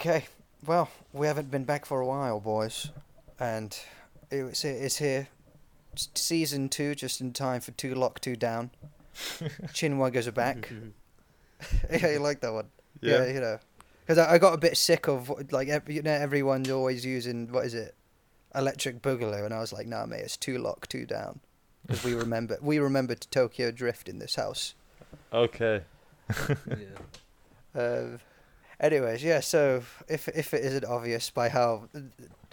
Okay, well, we haven't been back for a while, boys, and it's it's here, S- season two, just in time for two lock, two down. Chinwaggers are back. yeah, you like that one? Yeah, you know, because I, I got a bit sick of like ev- you know everyone's always using what is it, electric boogaloo, and I was like, nah, mate, it's two lock, two down. Because we remember we remember Tokyo Drift in this house. Okay. yeah. Uh, anyways, yeah. So if if it isn't obvious by how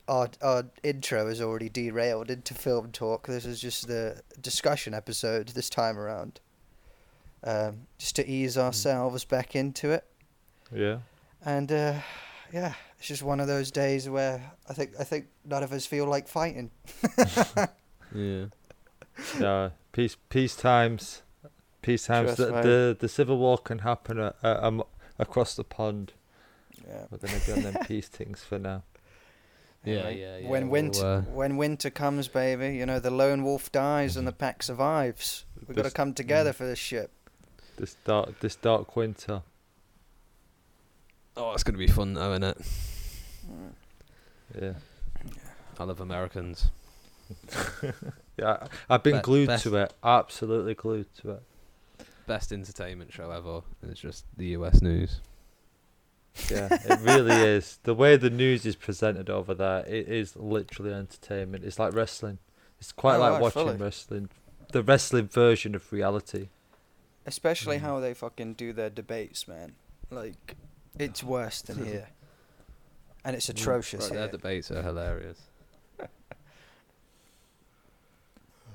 our our intro is already derailed into film talk, this is just the discussion episode this time around. Um, just to ease ourselves back into it, Yeah. and uh, yeah, it's just one of those days where I think I think none of us feel like fighting. Yeah. No. Peace. Peace times. Peace times. Trust The, me. the the civil war can happen uh, uh, um, across the pond. Yeah. We're gonna be on them peace things for now. Yeah, Anyway, yeah, yeah, When we'll, winter uh, when winter comes, baby, you know the lone wolf dies and the pack survives. We've got to come together for this shit. This dark this dark winter. Oh, it's gonna be fun, though, isn't it? Yeah. I love Americans. Yeah. I- I've been Be- glued best- to it. Absolutely glued to it. Best entertainment show ever. and It's just the US news. Yeah, it really is. The way the news is presented over there, it is literally entertainment. It's like wrestling. It's quite Oh, like right, watching fully. wrestling. The wrestling version of reality. Especially Mm. how they fucking do their debates, man. Like, it's worse than here. And it's atrocious Right, their debates are hilarious.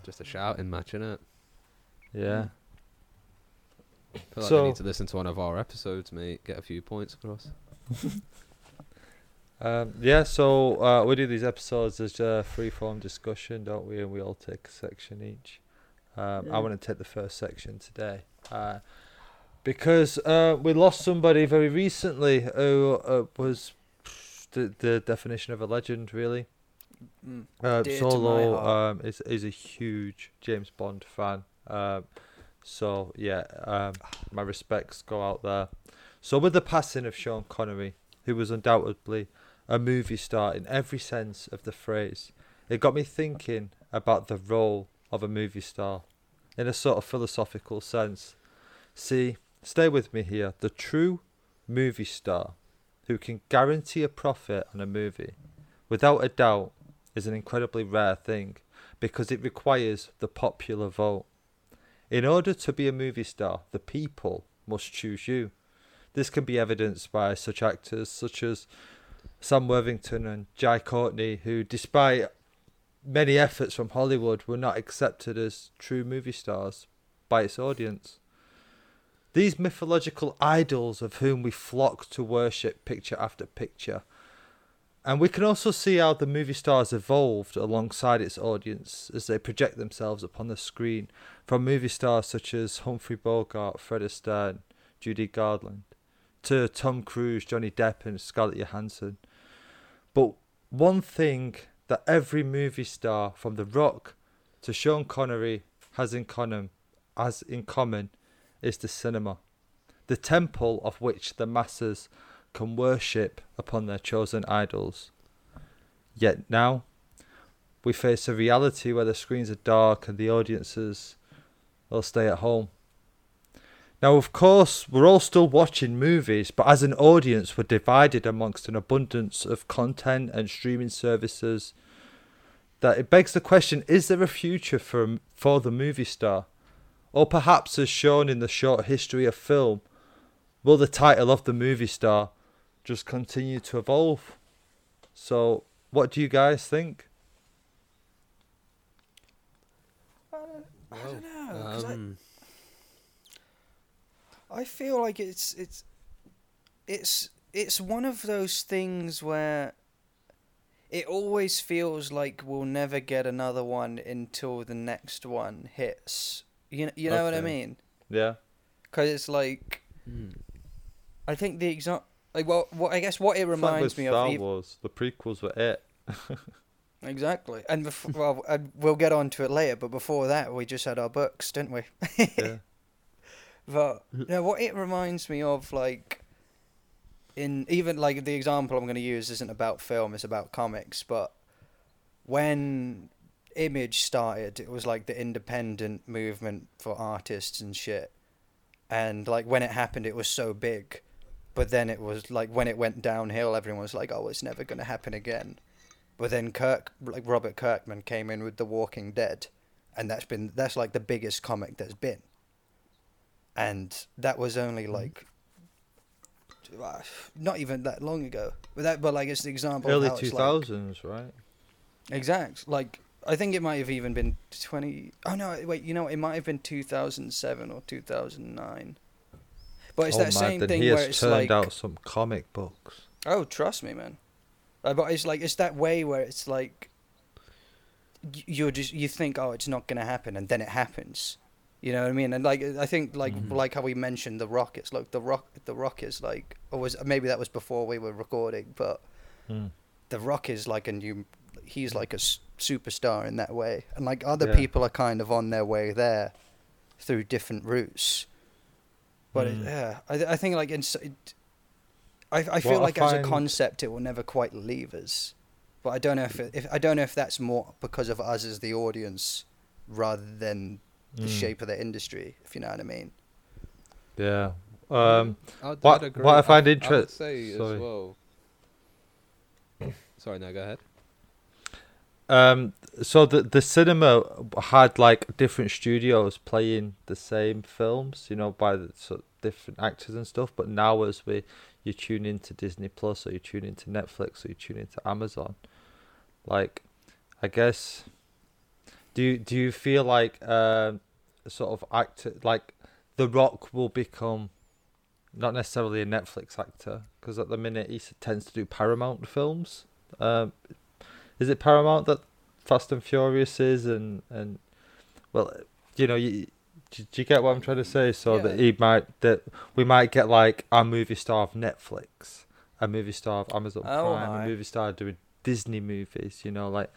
just a shouting match, innit? Yeah. I feel like So- I need to listen to one of our episodes, mate. Get a few points across. Um, yeah, so uh, we do these episodes as a free form discussion, don't we? And we all take a section each. Um, I want to take the first section today uh, because uh, we lost somebody very recently who uh, was the, the definition of a legend, really. Mm. Uh, Dear to my Solo um, is is a huge James Bond fan. So yeah, um, my respects go out there. So with the passing of Sean Connery, who was undoubtedly a movie star in every sense of the phrase, it got me thinking about the role of a movie star in a sort of philosophical sense. See, stay with me here. The true movie star who can guarantee a profit on a movie, without a doubt, is an incredibly rare thing because it requires the popular vote. In order to be a movie star, the people must choose you. This can be evidenced by such actors such as Sam Worthington and Jai Courtney, who, despite many efforts from Hollywood, were not accepted as true movie stars by its audience. These mythological idols of whom we flock to worship picture after picture and we can also see how the movie stars evolved alongside its audience as they project themselves upon the screen, from movie stars such as Humphrey Bogart, Fred Astaire, Judy Garland, to Tom Cruise, Johnny Depp, and Scarlett Johansson. But one thing that every movie star, from The Rock to Sean Connery, has in common, has in common, is the cinema, the temple of which the masses can worship upon their chosen idols. Yet now, we face a reality where the screens are dark and the audiences will stay at home. Now, of course, we're all still watching movies, but as an audience, we're divided amongst an abundance of content and streaming services. That it begs the question: Is there a future for for the movie star, or perhaps, as shown in the short history of film, will the title of the movie star just continue to evolve? So, what do you guys think? I don't know. I- Um, I feel like it's it's it's it's one of those things where it always feels like we'll never get another one until the next one hits. You know, you know what I mean? Yeah. Because it's like hmm. I think the exact like well, what I guess what it reminds me Star of. ev- Wars, the prequels were it. Exactly, and bef- well, and we'll get on to it later. But before that, we just had our books, didn't we? yeah. But no, what it reminds me of, like, in even like the example I'm going to use isn't about film, it's about comics. But when Image started, it was like the independent movement for artists and shit. And like when it happened, it was so big. But then it was like when it went downhill, everyone was like, "Oh, it's never going to happen again." But then Kirk, like Robert Kirkman, came in with The Walking Dead, and that's been that's like the biggest comic there's been. And that was only like uh, not even that long ago. But that, but like it's the example. of Early two thousands, like- right? Exact. Like I think it might have even been twenty. Oh no! Wait, you know it might have been two thousand seven or two thousand nine. But it's oh, that man, same thing he where has it's turned like, out some comic books. oh, trust me, man. But it's like it's that way where it's like you're just you think oh it's not gonna happen and then it happens. You know what I mean? And like I think like Mhm. like how we mentioned the Rockets. Look, the rock the Rock is like or was maybe that was before we were recording, but Mm. the Rock is like a new. He's like a superstar in that way, and like other Yeah. people are kind of on their way there through different routes. But it, Mm. yeah, I I think like in, it, I I feel What I like as a concept it will never quite leave us, but I don't know if, it, if I don't know if that's more because of us as the audience rather than the Mm. shape of the industry, if you know what I mean. Yeah. Um, I'd, what- I'd agree. what I find I would say sorry. as well. Sorry, no, go ahead. Um, so the the cinema had like different studios playing the same films, you know, by the different actors and stuff. But now, as we you tune into Disney Plus or you tune into Netflix or you tune into Amazon, like, I guess, do you, do you feel like um, sort of actor like The Rock will become not necessarily a Netflix actor because at the minute he tends to do Paramount films. Um, is it Paramount that Fast and Furious is and and well, you know, you, do, you get what I'm trying to say? So that he might that we might get like a movie star of Netflix, a movie star of Amazon Oh, Prime, my. a movie star doing Disney movies. You know, like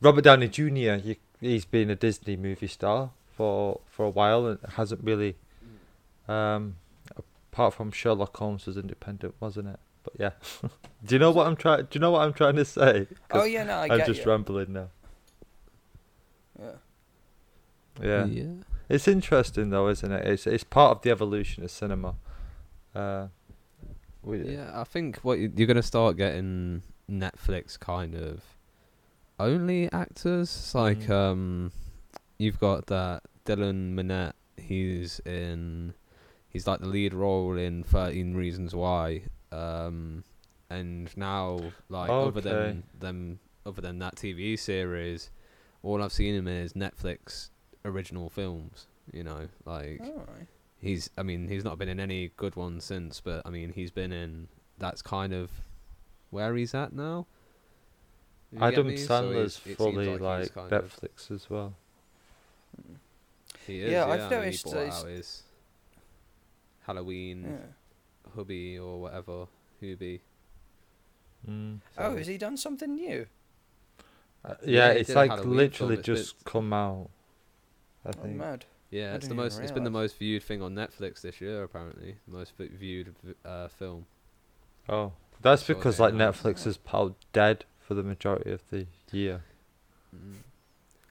Robert Downey Jr. You, he's been a Disney movie star for for a while and hasn't really, um, apart from Sherlock Holmes was independent, wasn't it? But yeah, do you know what I'm trying? Do you know what I'm trying to say? Oh yeah, no, I I'm get just you. rambling now. Yeah. Yeah. Yeah. It's interesting though, isn't it? It's it's part of the evolution of cinema. Uh, we, Yeah, I think what you- you're gonna start getting Netflix kind of only actors. It's like Mm. um, you've got that Dylan Minnette. He's in. He's like the lead role in Thirteen Reasons Why. Um, and now like other than them, other than that TV series, all I've seen him in is Netflix original films. You know, like Alright. he's I mean he's not been in any good ones since, but I mean he's been in that's kind of where he's at now. You Adam me? So Sandler's he's- it seems fully he's like, kind of- Netflix as well. he is, Yeah, yeah, I've I mean, noticed he that brought he's- out his Halloween Yeah. Hubby or whatever Hubie. Mm. Oh, has he done something new? Uh, Yeah, yeah, it's like Halloween literally film, it's- just come out. I Oh, think. mad. Yeah, I it's the didn't even most. It's been the most viewed thing on Netflix this year, apparently. The most viewed uh, film. Oh, that's That's because they like announced. Netflix is probably dead for the majority of the year. Mm.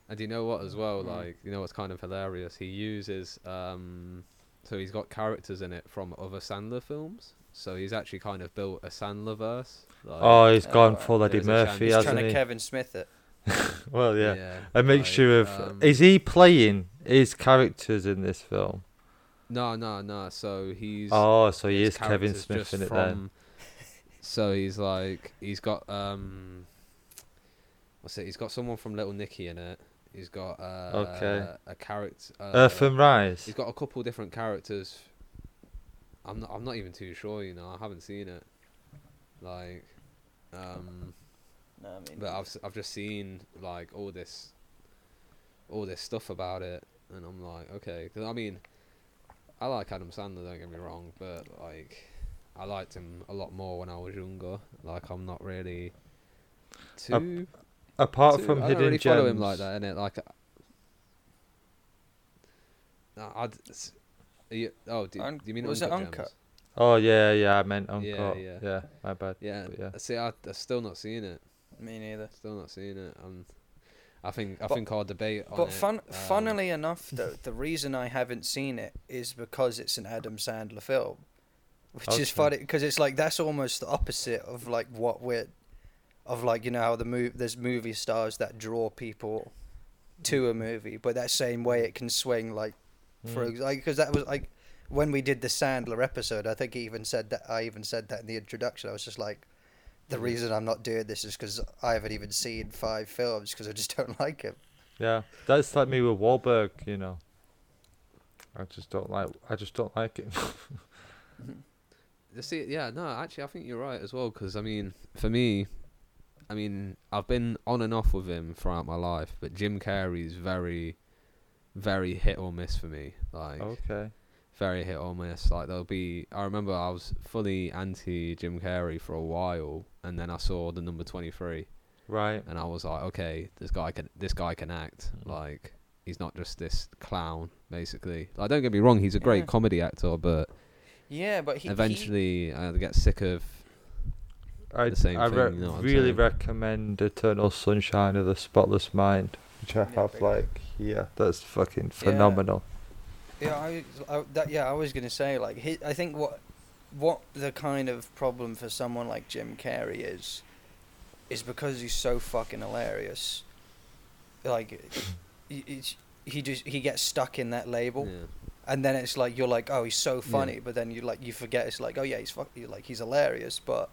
And you know what as well, Mm. like you know what's kind of hilarious? He uses um so he's got characters in it from other Sandler films. So he's actually kind of built a Sandler verse. Like, Oh, he's gone right. full Eddie There's a chance Murphy, he's He's hasn't trying to? Kevin Smith it. well, yeah. A like, mixture of. um, is he playing his characters in this film? No, no, no. So he's Oh, so he is Kevin Smith in it from, then. So he's like he's got um what's it? He's got someone from Little Nicky in it. He's got uh Okay. a character uh, Earth and Rise. He's got a couple different characters. I'm not. I'm not even too sure. You know, I haven't seen it. Like, um, No, I mean, but I've s- I've just seen like all this, all this stuff about it, and I'm like, okay, 'cause I mean, I like Adam Sandler. Don't get me wrong, but like, I liked him a lot more when I was younger. Like, I'm not really too. Apart too- from I don't Hidden really Gems. follow him like that, innit? Like, uh, I'd. you, oh, do, Un- do you mean was it Uncut Uncut? Gems? Oh yeah, yeah. I meant Uncut. Yeah, Yeah, yeah. my bad. Yeah, But yeah. see, I, I still not seeing it. Me neither. Still not seeing it. Um, I think I But- think our debate on But it, fun, um, funnily enough, the the reason I haven't seen it is because it's an Adam Sandler film, which is funny because it's like that's almost the opposite of like what we're, of like you know how the move there's movie stars that draw people to a movie, but that same way it can swing like for Mm. like because that was like when we did the Sandler episode, I think he even said that I even said that in the introduction. I was just like. The Mhm. reason I'm not doing this is because I haven't even seen five films because I just don't like him. Yeah, that's like me with Wahlberg. You know, I just don't like. I just don't like it. You See, yeah, no, actually, I think you're right as well. Because I mean, for me, I mean, I've been on and off with him throughout my life, but Jim Carrey's very, very hit or miss for me. Like, okay. very hit or miss. Like, there'll be. I remember I was fully anti Jim Carrey for a while, and then I saw the number twenty three, Right. and I was like, okay, this guy can, this guy can act. Mhm. Like, he's not just this clown, basically. Like, don't get me wrong, he's a great Yeah. comedy actor, but Yeah, but he he- eventually I get sick of I, the same I thing, re- you know really saying? recommend Eternal Sunshine of the Spotless Mind, which I Yeah, have big. like here. That's fucking phenomenal. Yeah, I, I that yeah, I was gonna say like he, I think what what the kind of problem for someone like Jim Carrey is is because he's so fucking hilarious. Like he, he just he gets stuck in that label, Yeah. and then it's like you're like, oh, he's so Yeah. funny, but then you like you forget it's like, oh yeah, he's fuck, you like he's hilarious, but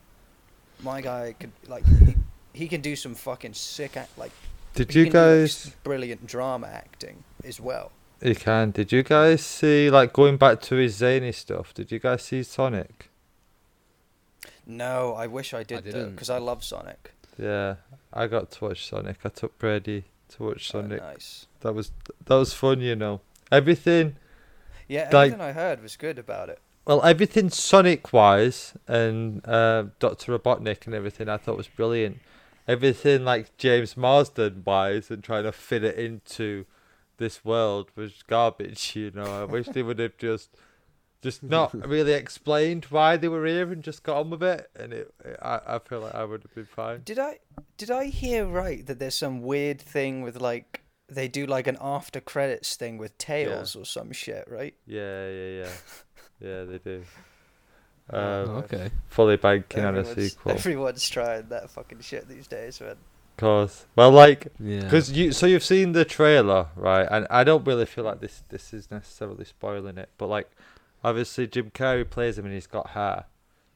my guy could like he, he can do some fucking sick act like. Did you can do, like, guys? brilliant drama acting as well? You can. Did you guys see like going back to his zany stuff? Did you guys see Sonic? No, I wish I did though, because I love Sonic. Yeah, I got to watch Sonic. I took Brady to watch Oh, Sonic. nice. That was that was fun, you know. Everything Yeah, Like- everything I heard was good about it. Well, everything Sonic wise and uh, Doctor Robotnik and everything I thought was brilliant. Everything like James Marsden wise and trying to fit it into this world was garbage. You know, I wish they would have just just not really explained why they were here and just got on with it. And it, I I feel like I would have been fine. Did I did I hear right that there's some weird thing with like they do like an after credits thing with tails or some shit, right? Yeah, yeah, yeah, yeah. They do. Um, okay. fully banking on a Everyone's- sequel. Everyone's trying that fucking shit these days, man. course. Well, like Yeah. Because you, so you've seen the trailer, right? And I don't really feel like this this is necessarily spoiling it, but like, obviously Jim Carrey plays him and he's got hair.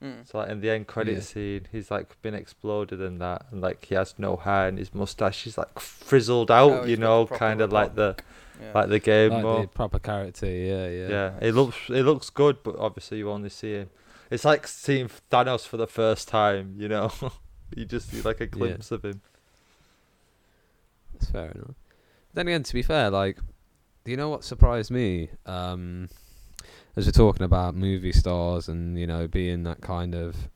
Mm. So like in the end credit Yeah. scene, he's like been exploded and that, and like he has no hair and his mustache is like frizzled out, Oh, you got the know, proper kind of like the Yeah. like the game like more. the proper character, yeah, yeah. Yeah, it looks it looks good, but obviously you only see him. It's like seeing Thanos for the first time, you know. you just see like a glimpse of him. That's fair enough. Then again, to be fair, like, do you know what surprised me? Um, as we're talking about movie stars and you know being that kind of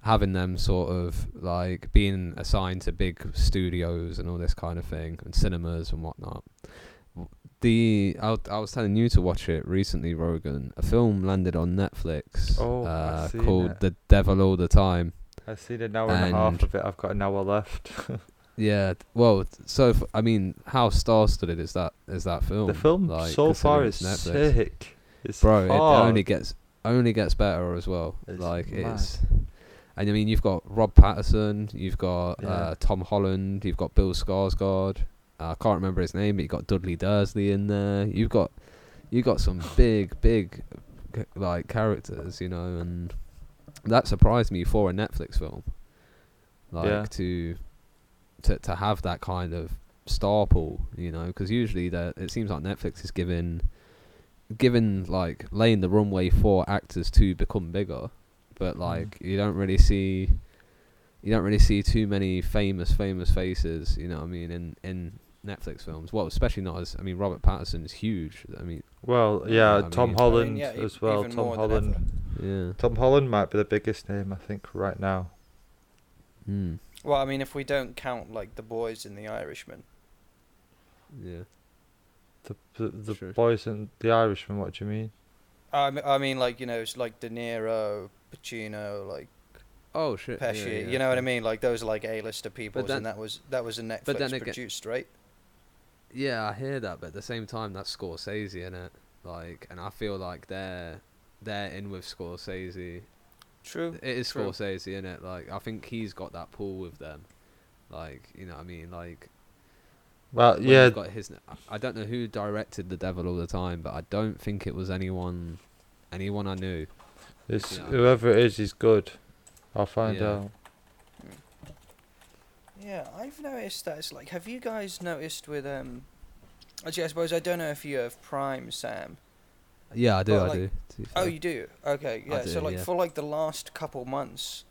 having them sort of like being assigned to big studios and all this kind of thing and cinemas and whatnot. The I, I was telling you to watch it recently, Rogan. A film landed on Netflix Oh, uh, called it. The Devil All the Time. I've seen an hour and, a half of it. I've got an hour left. Yeah, well, so f- I mean, how star-studded is that? Is that film? the film Like, so far is Netflix? sick. It's bro. It only gets only gets better as well. It's like mad. it's, and I mean, you've got Rob Pattinson, you've got Yeah. uh, Tom Holland, you've got Bill Skarsgård. I can't remember his name, but you got Dudley Dursley in there. You've got you got some big, big, like characters, you know, and that surprised me for a Netflix film. Like Yeah. to to to have that kind of star pool, you know, because usually that it seems like Netflix is giving given like laying the runway for actors to become bigger, but mm. like you don't really see you don't really see too many famous famous faces, you know what I mean, in in Netflix films. Well, especially not as I mean Robert Pattinson is huge. I mean, Well, yeah, I Tom mean- I mean, Holland yeah, as well. Tom Holland. yeah. Tom Holland might be the biggest name I think right now. Mm. Well, I mean, if we don't count like the boys in The Irishman, Yeah. The the, the Sure. boys and the Irishman. What do you mean? I mean, I mean, like you know, it's like De Niro, Pacino, like Oh shit. yeah, Pesci. yeah. You know what I mean? Like those are like A-lister people, and that was that was a Netflix but then again- produced, right? Yeah, I hear that, but at the same time, that's Scorsese in it. Like, and I feel like they're they're in with Scorsese. True. It is True. Scorsese in it. Like, I think he's got that pull with them. Like, you know what I mean? Like, Well, yeah, got his. I don't know who directed The Devil All the Time, but I don't think it was anyone, anyone I knew. it's, Yeah. whoever it is, is good. I'll find Yeah. out. Yeah, I've noticed that it's like. Have you guys noticed with um? Actually, I suppose I don't know if you have Prime, Sam. Yeah, I do. Well, I like- do. Oh, you do. Okay, I yeah. so like yeah. for like the last couple months,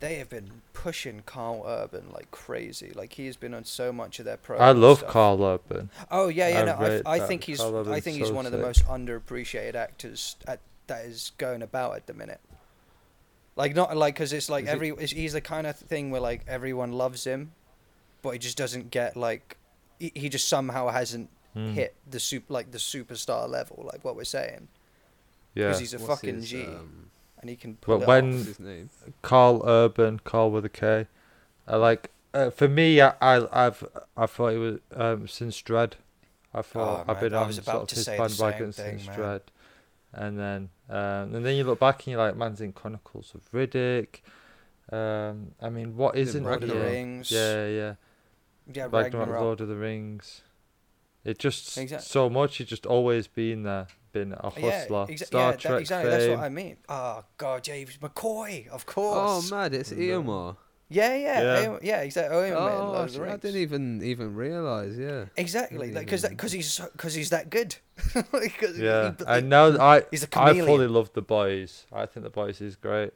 they have been pushing Karl Urban like crazy. Like he has been on so much of their program. I love stuff. Karl Urban. Oh yeah, yeah. I no, I, I think he's I Urban's think he's so one of the most underappreciated actors at, that is going about at the minute. Like not like because it's like Is it- every it's, he's the kind of thing where like everyone loves him, but he just doesn't get like he, he just somehow hasn't Mm. hit the sup like the superstar level like what we're saying Yeah, because he's a What's fucking his, G um, and he can pull But it when- off. his name? Karl Urban, Karl with a K. I like. Uh, for me, I, I I've I thought it was um, since Dredd. I thought Oh, I've been I on was sort about of to his say the same bandwagon thing, since man. Dredd, and then um, and then you look back and you're like man's in Chronicles of Riddick. Um, I mean, what Is it isn't the Rings Yeah, yeah. Yeah Ragnarok, Ragnarok Lord of the Rings. It just Exact- so much. He's just always been there, been a yeah, hustler. exa- Star yeah, that- Trek exactly fame. that's what I mean oh god James McCoy of course. Oh, course mad! It's mm, No. Eomer. yeah yeah Yeah. yeah, yeah exactly oh, Oh, Lord of the actually, I didn't even even realize. Yeah. exactly because even- because he's because he's that good Like, 'cause he- Yeah, he- and now I he's a I fully love the boys. I think the boys is great.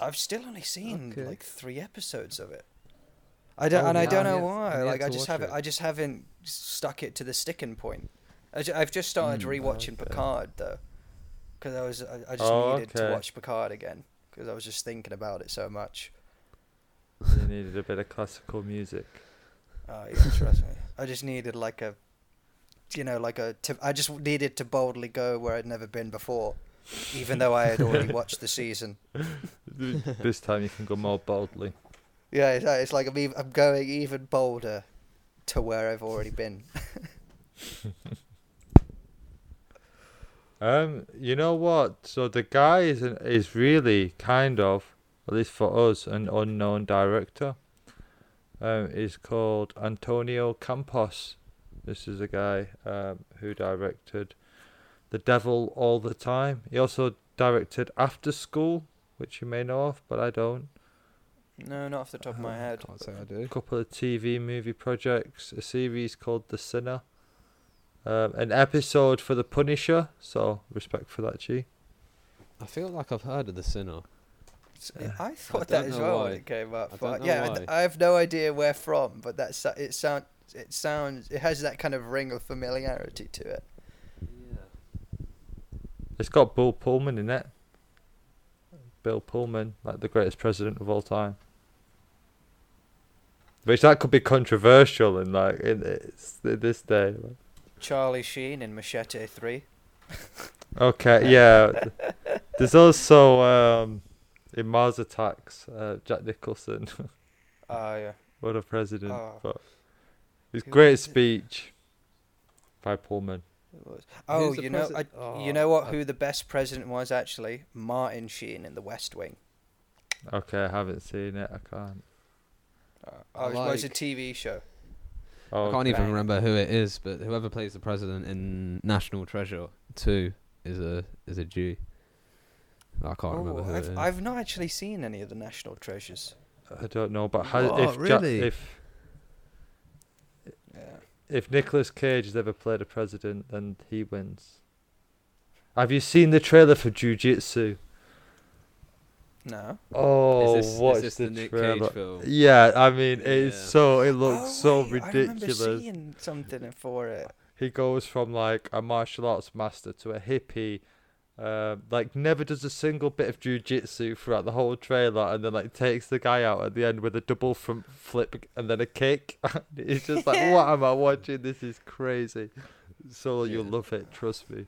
I've still only seen Okay. like three episodes of it. I don't, Oh, and I don't know why. Like I just haven't. it. I just haven't stuck it to the sticking point. I I've just started Mm, rewatching okay. Picard though, because I was I, I just Oh, needed to watch Picard again because I was just thinking about it so much. You needed a bit of classical music. Oh yeah, trust me. I just needed like a, you know, like a. To, I just needed to boldly go where I'd never been before, even though I had already watched the season. this time you can go more boldly. Yeah, it's, it's like I'm, ev- I'm going even bolder to where I've already been. Um, you know what? So the guy is an, is really kind of, at least for us, an unknown director. Um, is called Antonio Campos. This is a guy um, who directed The Devil All the Time. He also directed After School, which you may know of, but I don't. No, not off the top of my head. Can't say I A do. couple of TV movie projects, a series called The Sinner, um, an episode for The Punisher. So respect for that, G. I feel like I've heard of the Sinner. I thought don't that as know well when it came up. I but yeah, I, why. I have no idea where from, but that's it. Sound it sounds it has that kind of ring of familiarity to it. Yeah. It's got Bill Pullman in it. Bill Pullman, like the greatest president of all time. Which that could be controversial in like in, it's, in this day. Charlie Sheen in Machete Three. Okay, yeah. There's also um, in Mars Attacks, uh, Jack Nicholson, Oh yeah. what a president. Oh. But his Who great was it? speech by Pullman. It was. Oh, Who's you know, I, Oh, you know what? I- Who the best president was actually? Martin Sheen in The West Wing. Okay, I haven't seen it. I can't. Uh, I oh, it was a TV show. Oh, I can't okay. even remember who it is, but whoever plays the president in National Treasure Two is a is a Jew. I can't remember Oh, who I've is. I've not actually seen any of the National Treasures. I don't know, but has, What, if Ja- really? if Yeah. if Nicolas Cage has ever played a president, then he wins. Have you seen the trailer for Jiu Jitsu? No. Oh, is this, watch is this the, the Nick trailer. Cage film? Yeah, I mean, it's Yeah. so it looks Oh, so wait, I remember ridiculous. seeing something for it. He goes from like a martial arts master to a hippie. Um, like never does a single bit of jujitsu throughout the whole trailer, and then like takes the guy out at the end with a double front flip and then a kick. it's just like, what am I watching? This is crazy. So you'll love it, trust me.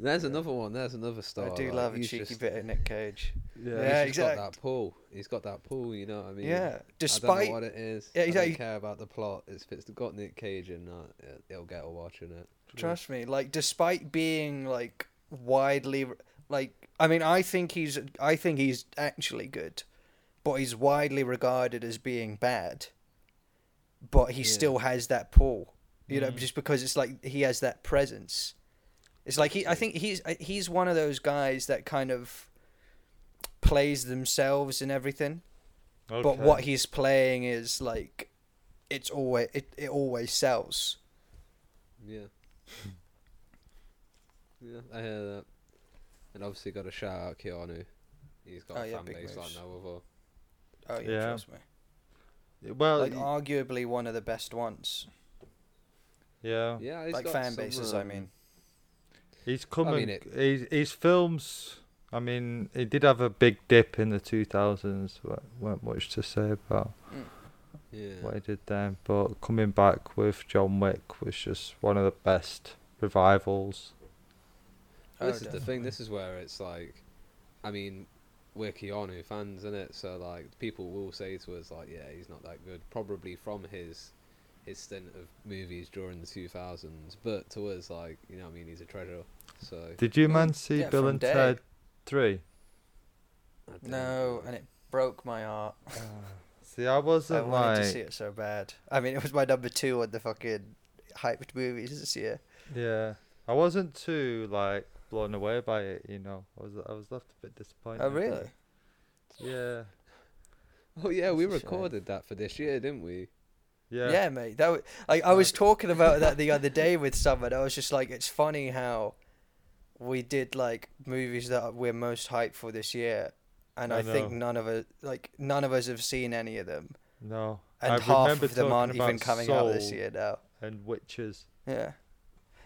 There's another one. There's another star. I do like, love a cheeky just, bit of Nick Cage. Yeah. Yeah, he's just got that pull. He's got that pull. You know what I mean? yeah, I don't despite know what it is. Yeah, I exactly. don't care about the plot. It's, if it's got Nick Cage in that, it- it'll get a watching it. Trust me, like despite being like widely like I mean I think he's I think he's actually good, but he's widely regarded as being bad. But he Yeah. still has that pull, you know, Mm. just because it's like he has that presence. It's like he I think he's uh, he's one of those guys that kind of plays themselves and everything, but what he's playing is like it's always it, it always sells. Yeah. yeah, I hear that. And obviously, got a shout out Keanu. He's got Oh, a yeah, fan big base like moves. no Oh yeah, Yeah. trust me. Well, like y- arguably one of the best ones. yeah. Yeah, like fan some, bases, I um, mean. He's coming. it- his, his films. I mean, he did have a big dip in the 2000s. wa- weren't much to say about Yeah. what he did then, but coming back with John Wick was just one of the best revivals. Oh, this is the thing. This is where it's like, I mean, we're Keanu fans, is it? So like, people will say to us like, yeah, he's not that good. Probably from his his stint of movies during the 2000s, but to us, like, you know, what I mean, he's a treasure. So Did you man see yeah, Bill and Day. Ted 3? No, and it broke my heart. Ah. See, I I wasn't I wanted like, to see it so bad. I mean, it was my number two on the fucking hyped movies this year. yeah, I wasn't too like blown away by it. You know, I was I was left a bit disappointed. Oh really? Yeah, Oh yeah, we That's a shame. recorded that for this year, didn't we? yeah, Yeah, mate. That was, like I was talking about that the other day with someone. I was just like, it's funny how we did like movies that we're most hyped for this year, and I, I think none of us like none of us have seen any of them, No, and I half of them aren't even coming out this year now. and witches. Yeah,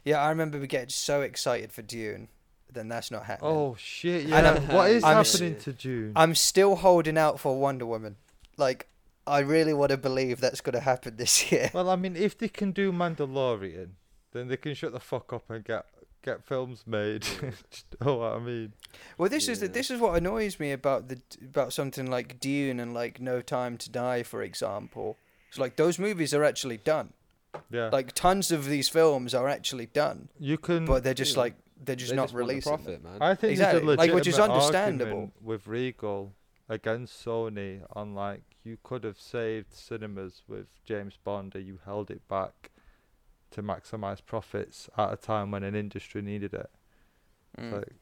yeah. I remember we getting so excited for Dune. Then that's not happening. Oh shit! And Yeah, I'm- what is I'm happening s- to Dune? I'm still holding out for Wonder Woman. Like, I really want to believe that's going to happen this year. Well, I mean, if they can do Mandalorian, then they can shut the fuck up and get get films made. Just know what I mean? Well, this is the, this is what annoys me about the about something like Dune and like No Time to Die, for example. It's like those movies are actually done. Yeah, Like tons of these films are actually done, you can. but they're just yeah. like they're just They not just want the releasing. them. profit, man. I think Exactly, there's a like, which is legitimate understandable. argument with Regal against Sony on like you could have saved cinemas with James Bond, and you held it back to maximize profits at a time when an industry needed it. Mm. Like,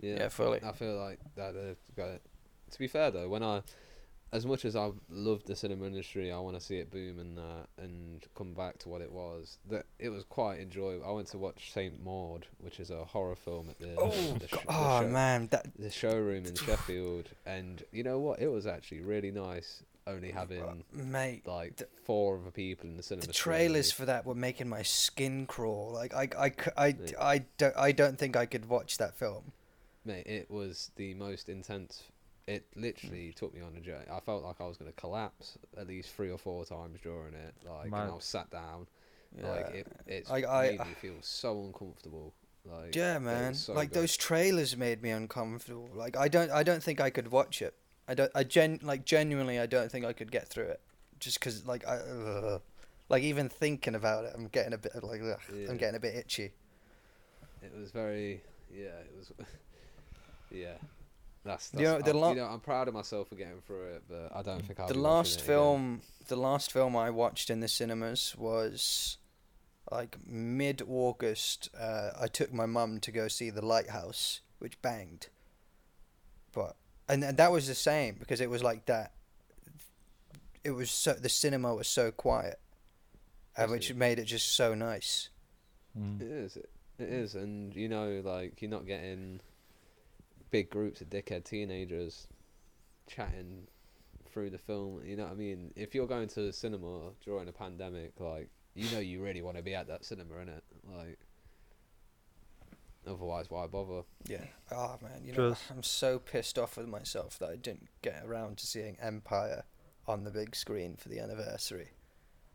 yeah. yeah, fully. I feel like that. Uh, got it. To be fair though, when I, as much as I love the cinema industry, I want to see it boom and uh, and come back to what it was. That it was quite enjoyable. I went to watch Saint Maud, which is a horror film at the Oh, the, God. sh- the oh show- man, that the showroom in Sheffield, and you know what? It was actually really nice. Only having mate. like the- four other people in the cinema. The trailers with- for that were making my skin crawl. Like I, Yeah. I don't, I don't think I could watch that film. Mate, it was the most intense. It literally Mm. took me on a journey. I felt like I was going to collapse at least three or four times during it. Like, and I was sat down. Yeah. Like, it, it's I- I- made me feel so uncomfortable. Like, Yeah, man. so like good. those trailers made me uncomfortable. Like I don't, I don't think I could watch it. I don't, I gen, like genuinely, I don't think I could get through it. Just because, like, I, ugh. like even thinking about it, I'm getting a bit like, ugh, Yeah. I'm getting a bit itchy. It was very, yeah, it was, yeah. That's, You know, the I'm, lo- you know, I'm proud of myself for getting through it, but I don't think I'll the last film, the last film I watched in the cinemas was like mid August. Uh, I took my mum to go see The Lighthouse, which banged. But and, and that was the same because it was like that. It was so the cinema was so quiet, uh, which see. made it just so nice. mm. It is. It, it is, and you know, like you're not getting big groups of dickhead teenagers chatting through the film. You know what I mean? If you're going to the cinema during a pandemic, like you know, you really want to be at that cinema, innit? Like, otherwise, why bother? Yeah. Oh man, you know Just- I'm so pissed off with myself that I didn't get around to seeing Empire on the big screen for the anniversary.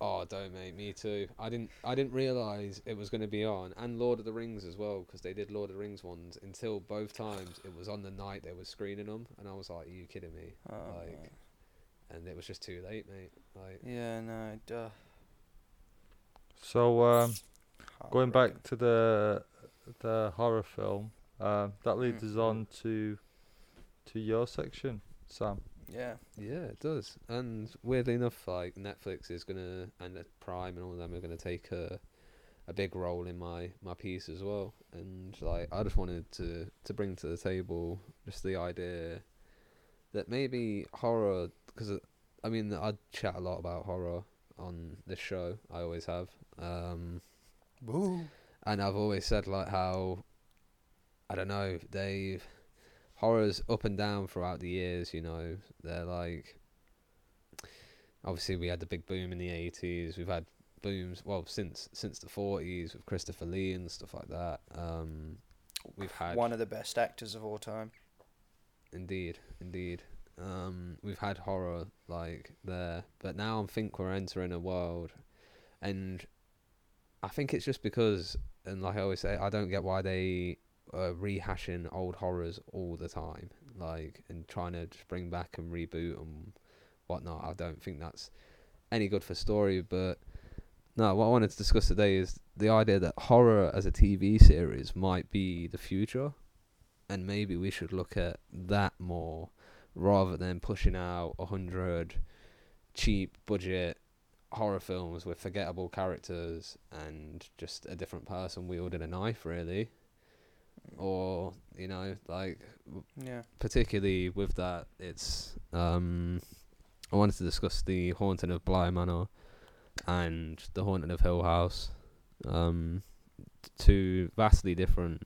Oh, don't mate. Me too. I didn't. I didn't realize it was going to be on, and Lord of the Rings as well, because they did Lord of the Rings ones until both times it was on the night they were screening them, and I was like, "Are you kidding me?" Oh, like, man. and it was just too late, mate. Like, yeah, no, duh. So um, going back Heartbreaking. to the the horror film, um, that leads Mm. us on to to your section, Sam. Yeah. yeah, it does. And weirdly enough, like Netflix is gonna and uh, Prime and all of them are gonna take a a big role in my my piece as well. And like, I just wanted to to bring to the table just the idea that maybe horror, because I mean, I chat a lot about horror on this show. I always have. Um, Woo. And I've always said like how I don't know they've horrors up and down throughout the years. You know, they're like obviously we had the big boom in the eighties. We've had booms well since since the forties with Christopher Lee and stuff like that. Um, we've had One of the best actors of all time. Indeed, indeed. Um, we've had horror like there, but now I think we're entering a world, and I think it's just because, and like I always say, I don't get why they are rehashing old horrors all the time, like and trying to just bring back and reboot and whatnot. I don't think that's any good for story. But no, what I wanted to discuss today is the idea that horror as a TV series might be the future and maybe we should look at that more rather than pushing out a hundred cheap budget horror films with forgettable characters and just a different person wielding a knife really. Or you know like Yeah. particularly with that it's um I wanted to discuss the haunting of Bly Manor and the haunting of Hill House. Um two vastly different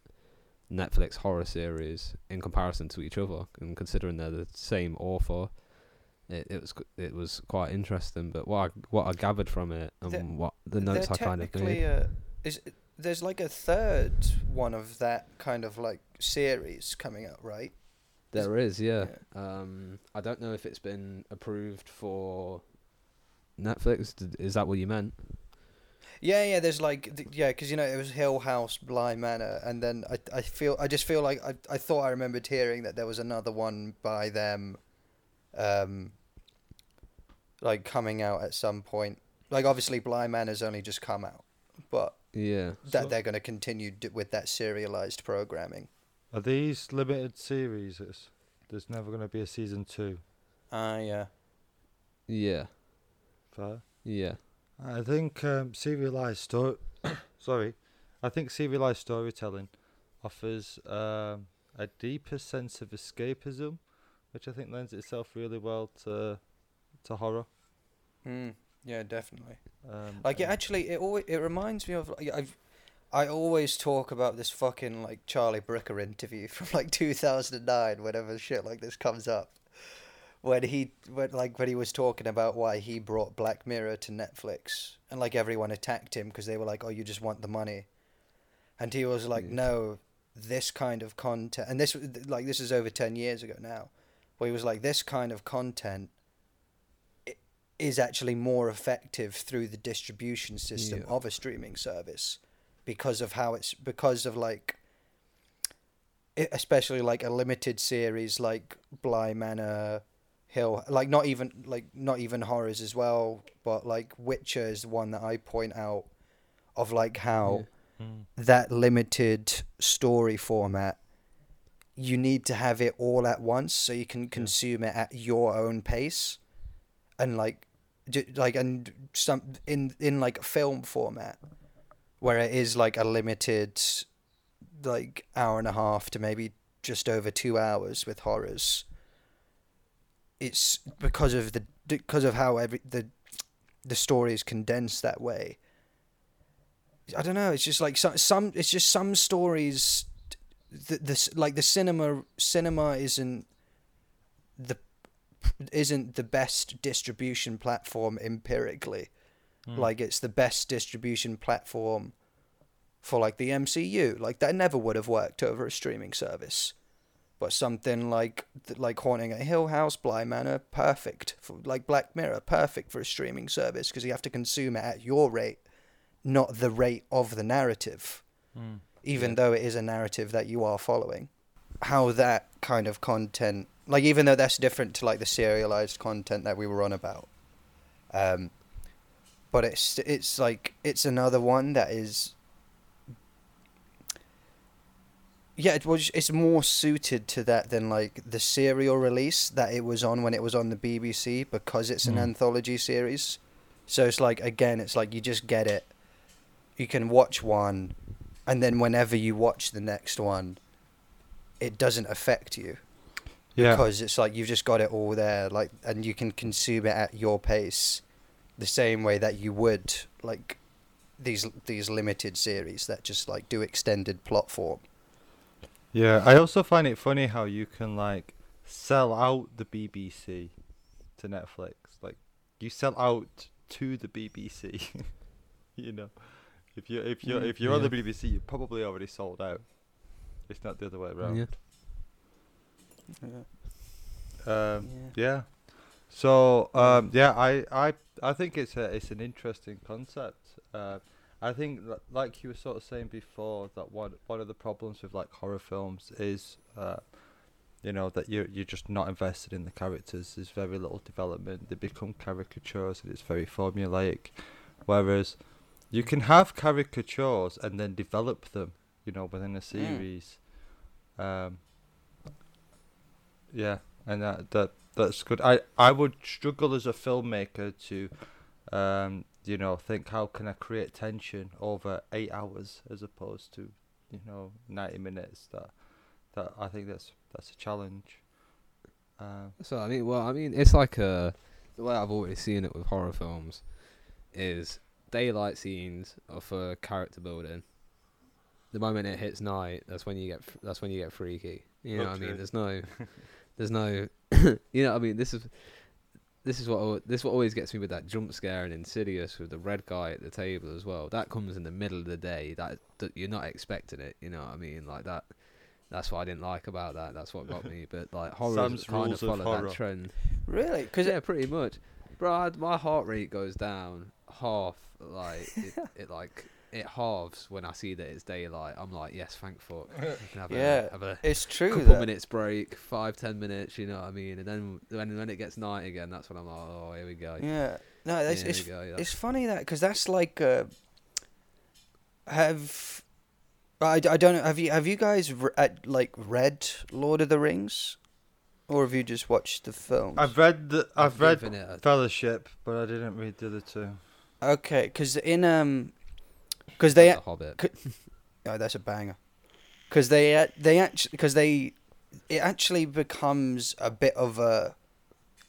Netflix horror series in comparison to each other and considering they're the same author it, it was it was quite interesting but what I, what I gathered from it and They're- what the notes I kind of made uh, is there's like a third one of that kind of like series coming out, right? There is, yeah. Um, I don't know if it's been approved for Netflix. Is that what you meant? Yeah, yeah. There's like, th- yeah, because you know it was Hill House, Bly Manor, and then I, I feel, I just feel like I, I thought I remembered hearing that there was another one by them, um, like coming out at some point. Like obviously, Bly Manor has only just come out, but Yeah. that So- they're going to continue d- with that serialized programming. Are these limited series? It's, there's never going to be a season two. Ah, yeah. Yeah. Fair. Yeah. I think um, serialized story. sorry, I think serialized storytelling offers um, a deeper sense of escapism, which I think lends itself really well to to horror. Mm, yeah, definitely. Um, Like it actually, it always it reminds me of. like, I've, I always talk about this fucking like Charlie Brooker interview from like two thousand and nine, whenever shit like this comes up, when he when like when he was talking about why he brought Black Mirror to Netflix, and like everyone attacked him because they were like, "Oh, you just want the money," and he was like, Yeah. "No, this kind of content," and this like this is over ten years ago now, where he was like, "This kind of content." Is actually more effective through the distribution system Yeah. of a streaming service because of how it's because of like especially like a limited series like Bly Manor Hill like not even like not even horrors as well but like Witcher is the one that I point out of like how Mm. that limited story format you need to have it all at once so you can consume it at your own pace and like like and some in in like film format where it is like a limited like hour and a half to maybe just over 2 hours with horrors it's because of the because of how every the the story is condensed that way I don't know. It's just like some some. It's just some stories. The, the like the cinema cinema isn't the isn't the best distribution platform empirically. Mm. Like it's the best distribution platform for like the MCU. Like that never would have worked over a streaming service. But something like like Haunting a Hill House, Bly Manor, perfect for like Black Mirror, perfect for a streaming service because you have to consume it at your rate, not the rate of the narrative, Mm. Even Yeah. though it is a narrative that you are following. How that kind of content, like even though that's different to like the serialized content that we were on about, um, but it's it's like it's another one that is yeah it was it's more suited to that than like the serial release that it was on when it was on the BBC because it's an Mm. anthology series so it's like again it's like you just get it you can watch one and then whenever you watch the next one it doesn't affect you Yeah. because it's like you've just got it all there like and you can consume it at your pace the same way that you would like these these limited series that just like do extended plot form Yeah, I also find it funny how you can like sell out the BBC to Netflix. Like you sell out to the BBC. you know, if you if you Mm, if you're on the. BBC, you're probably already sold out. It's not the other way around. Yeah. Um, Yeah. yeah. So um, yeah, I, I I think it's a it's an interesting concept. Uh, I think li- like you were sort of saying before that one one of the problems with like horror films is uh, you know that you're you're just not invested in the characters. There's very little development. They become caricatures and it's very formulaic. Whereas you can have caricatures and then develop them, you know, within a series. Um, yeah, and that that that's good. I I would struggle as a filmmaker to, um, you know, think how can I create tension over eight hours as opposed to, you know, ninety minutes. That that I think that's that's a challenge. Uh, So I mean, well, I mean, it's like a the way I've always seen it with horror films is daylight scenes are for character building. The moment it hits night, that's when you get f- that's when you get freaky. You know what I mean? There's no, there's no, you know what I mean? This is this is what al- this is what always gets me with that jump scare and Insidious with the red guy at the table as well. That comes in the middle of the day. That, that you're not expecting it. You know what I mean? Like that. That's what I didn't like about that. That's what got me. But like horror Sam's kind rules of of follow horror. that trend. really because yeah, pretty much, bro. I, my heart rate goes down half. Like it, it like it halves when I see that it's daylight. I'm like, yes, thank fuck. Have Yeah, a, have a it's true couple that minutes break, five ten minutes. You know what I mean? And then when when it gets night again, that's when I'm like, oh, here we go. yeah no it's here it's, go. yeah. it's funny that because that's like uh, have I, I don't know have you have you guys re- at, like read Lord of the Rings or have you just watched the films I've read the I've read given it Fellowship, but I didn't read the other two. Okay because in um because they The Hobbit. Oh, that's a banger. Because they they actually because they it actually becomes a bit of a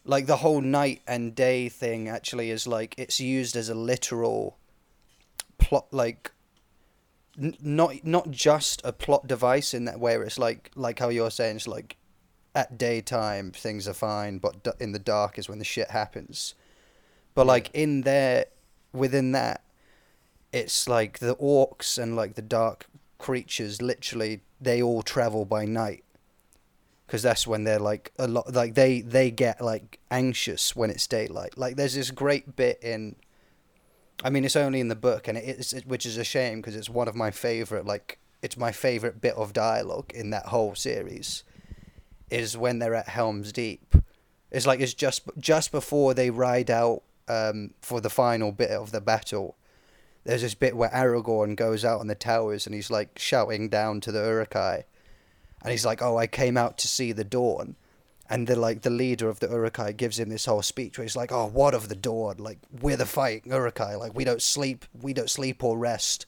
like the whole night and day thing actually is like it's used as a literal plot like n- not not just a plot device in that way where it's like like how you're saying it's like at daytime things are fine but d- in the dark is when the shit happens but like in there within that it's like the orcs and like the dark creatures literally they all travel by night. Because that's when they're like a lot like they they get like anxious when it's daylight. Like there's this great bit in i mean it's only in the book and it is which is a shame because it's one of my favorite like it's my favorite bit of dialogue in that whole series is when they're at helm's deep. It's like it's just just before they ride out um, for the final bit of the battle there's this bit where Aragorn goes out on the towers and he's like shouting down to the Uruk-hai, and he's like, "Oh, I came out to see the dawn," and the like the leader of the Uruk-hai gives him this whole speech where he's like, "Oh, what of the dawn? Like we're the fighting Uruk-hai. Like we don't sleep, we don't sleep or rest,"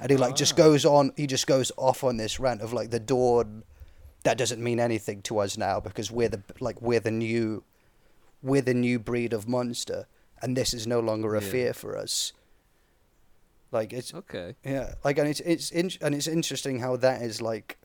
and he like just Ah. goes on, he just goes off on this rant of like the dawn. That doesn't mean anything to us now because we're the like we're the new, we're the new breed of monster, and this is no longer a Yeah. fear for us. Like it's Okay. yeah, like and it's it's in, and it's interesting how that is like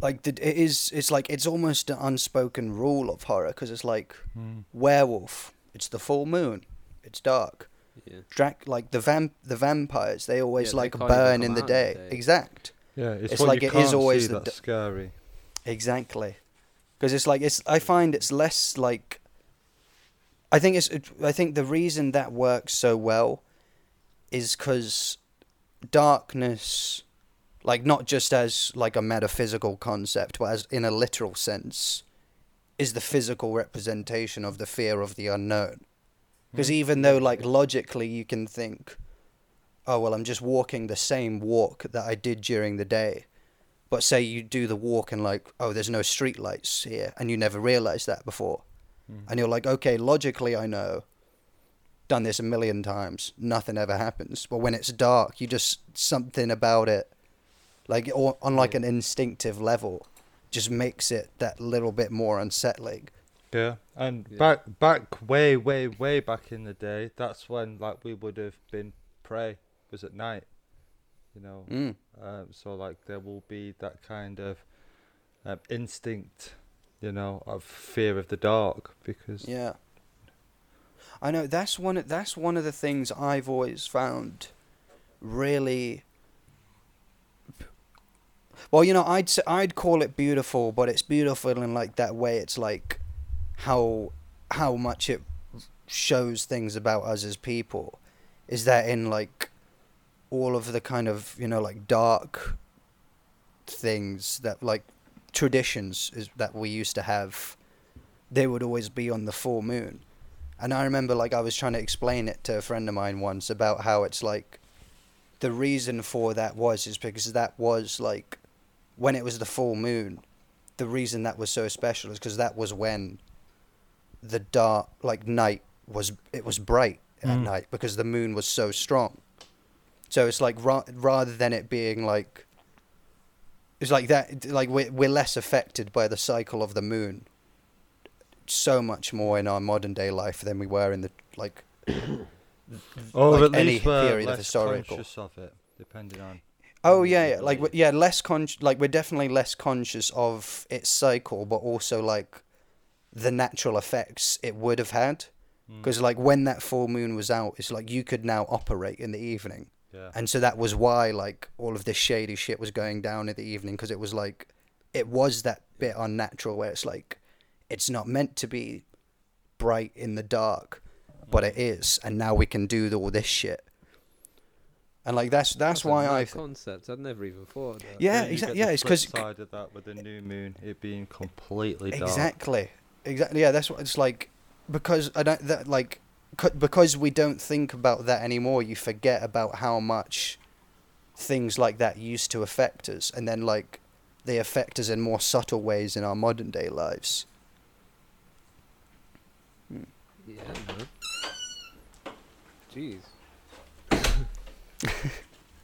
like the, it is it's like it's almost an unspoken rule of horror because it's like Hmm. werewolf, it's the full moon, it's dark. Yeah. Drac like the vamp the vampires they always Yeah, like can't burn in the day. the day. Exact. Yeah, it's, It's what like you it is can't always the that's d- scary. Exactly, because it's like it's. I find it's less like. I think it's. I think the reason that works so well, is because darkness, like not just as like a metaphysical concept, but as in a literal sense, is the physical representation of the fear of the unknown. Because mm-hmm. even though like logically you can think, oh well, I'm just walking the same walk that I did during the day but say you do the walk and like, oh, there's no streetlights here, and you never realized that before, Mm. and you're like, okay, logically I know, done this a million times, nothing ever happens. But when it's dark, you just something about it, like or on like an instinctive level, just makes it that little bit more unsettling. Yeah, and Yeah. back back way way way back in the day, that's when like we would have been prey was at night, you know. Mm. Um, so like there will be that kind of um, instinct, you know, of fear of the dark because Yeah. I know that's one. That's one of the things I've always found really. Well, you know, I'd I'd call it beautiful, but it's beautiful in like that way. It's like how how much it shows things about us as people. Is that in like all of the kind of you know like dark things that like traditions is that we used to have they would always be on the full moon. And I remember like I was trying to explain it to a friend of mine once about how it's like the reason for that was is because that was like when it was the full moon, the reason that was so special is because that was when the dark like night was it was bright at Mm. night because the moon was so strong. So it's like ra- rather than it being like it's like that like we're, we're less affected by the cycle of the moon so much more in our modern day life than we were in the like or like at any least we're period of less historical. conscious of it, depending on. oh Mm, yeah, yeah like yeah. less con like we're definitely less conscious of its cycle but also like the natural effects it would have had Mm, because like when that full moon was out it's like you could now operate in the evening yeah, and so that was why like all of this shady shit was going down in the evening because it was like it was that bit unnatural where it's like it's not meant to be bright in the dark but it mm. is and now we can do all this shit and like that's that's, a why i concept. I'd never even thought of that. Yeah, Then you exact- get yeah, it's because side of that with the new moon, it being completely dark. exactly exactly yeah that's what it's like because i don't that like because we don't think about that anymore you forget about how much things like that used to affect us and then like they affect us in more subtle ways in our modern day lives Yeah, man. Jeez.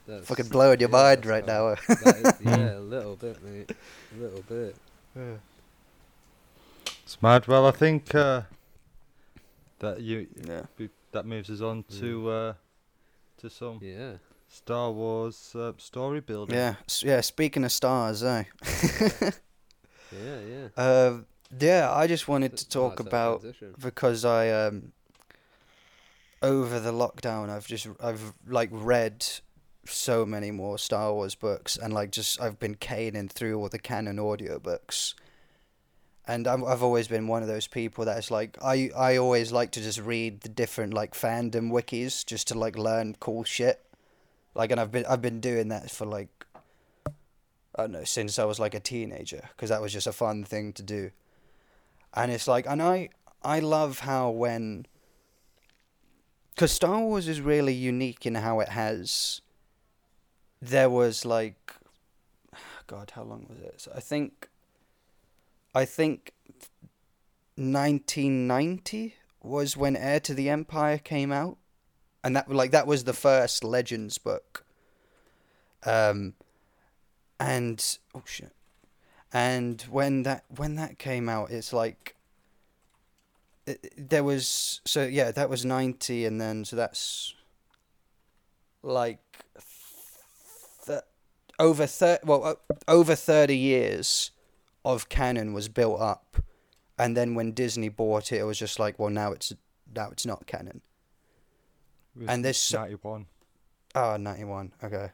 That's- fucking blowing your yeah, mind that's right how- now that is- yeah, a little bit, mate. A little bit. It's mad. Well, I think uh, that you yeah we- that moves us on to uh, to some Yeah. Star Wars uh, story building. yeah s- yeah speaking of stars eh Yeah, yeah. uh, yeah i just wanted Th- to talk that's about transition. because I um over the lockdown I've just I've like read so many more Star Wars books and like just I've been caning through all the canon audiobooks. And I'm, I've always been one of those people that's like I I always like to just read the different like fandom wikis just to like learn cool shit. Like and I've been I've been doing that for like I don't know since I was like a teenager because that was just a fun thing to do. And it's like and I I love how when because Star Wars is really unique in how it has. There was like, God, how long was it? So I think, I think, nineteen ninety was when Heir to the Empire came out, and that like that was the first Legends book. Um, and oh shit, and when that when that came out, it's like it- there was so yeah that was 90 and then so that's like th- over 30 well over 30 years of canon was built up and then when disney bought it it was just like well now it's now it's not canon. It and this so- 91. oh 91 okay.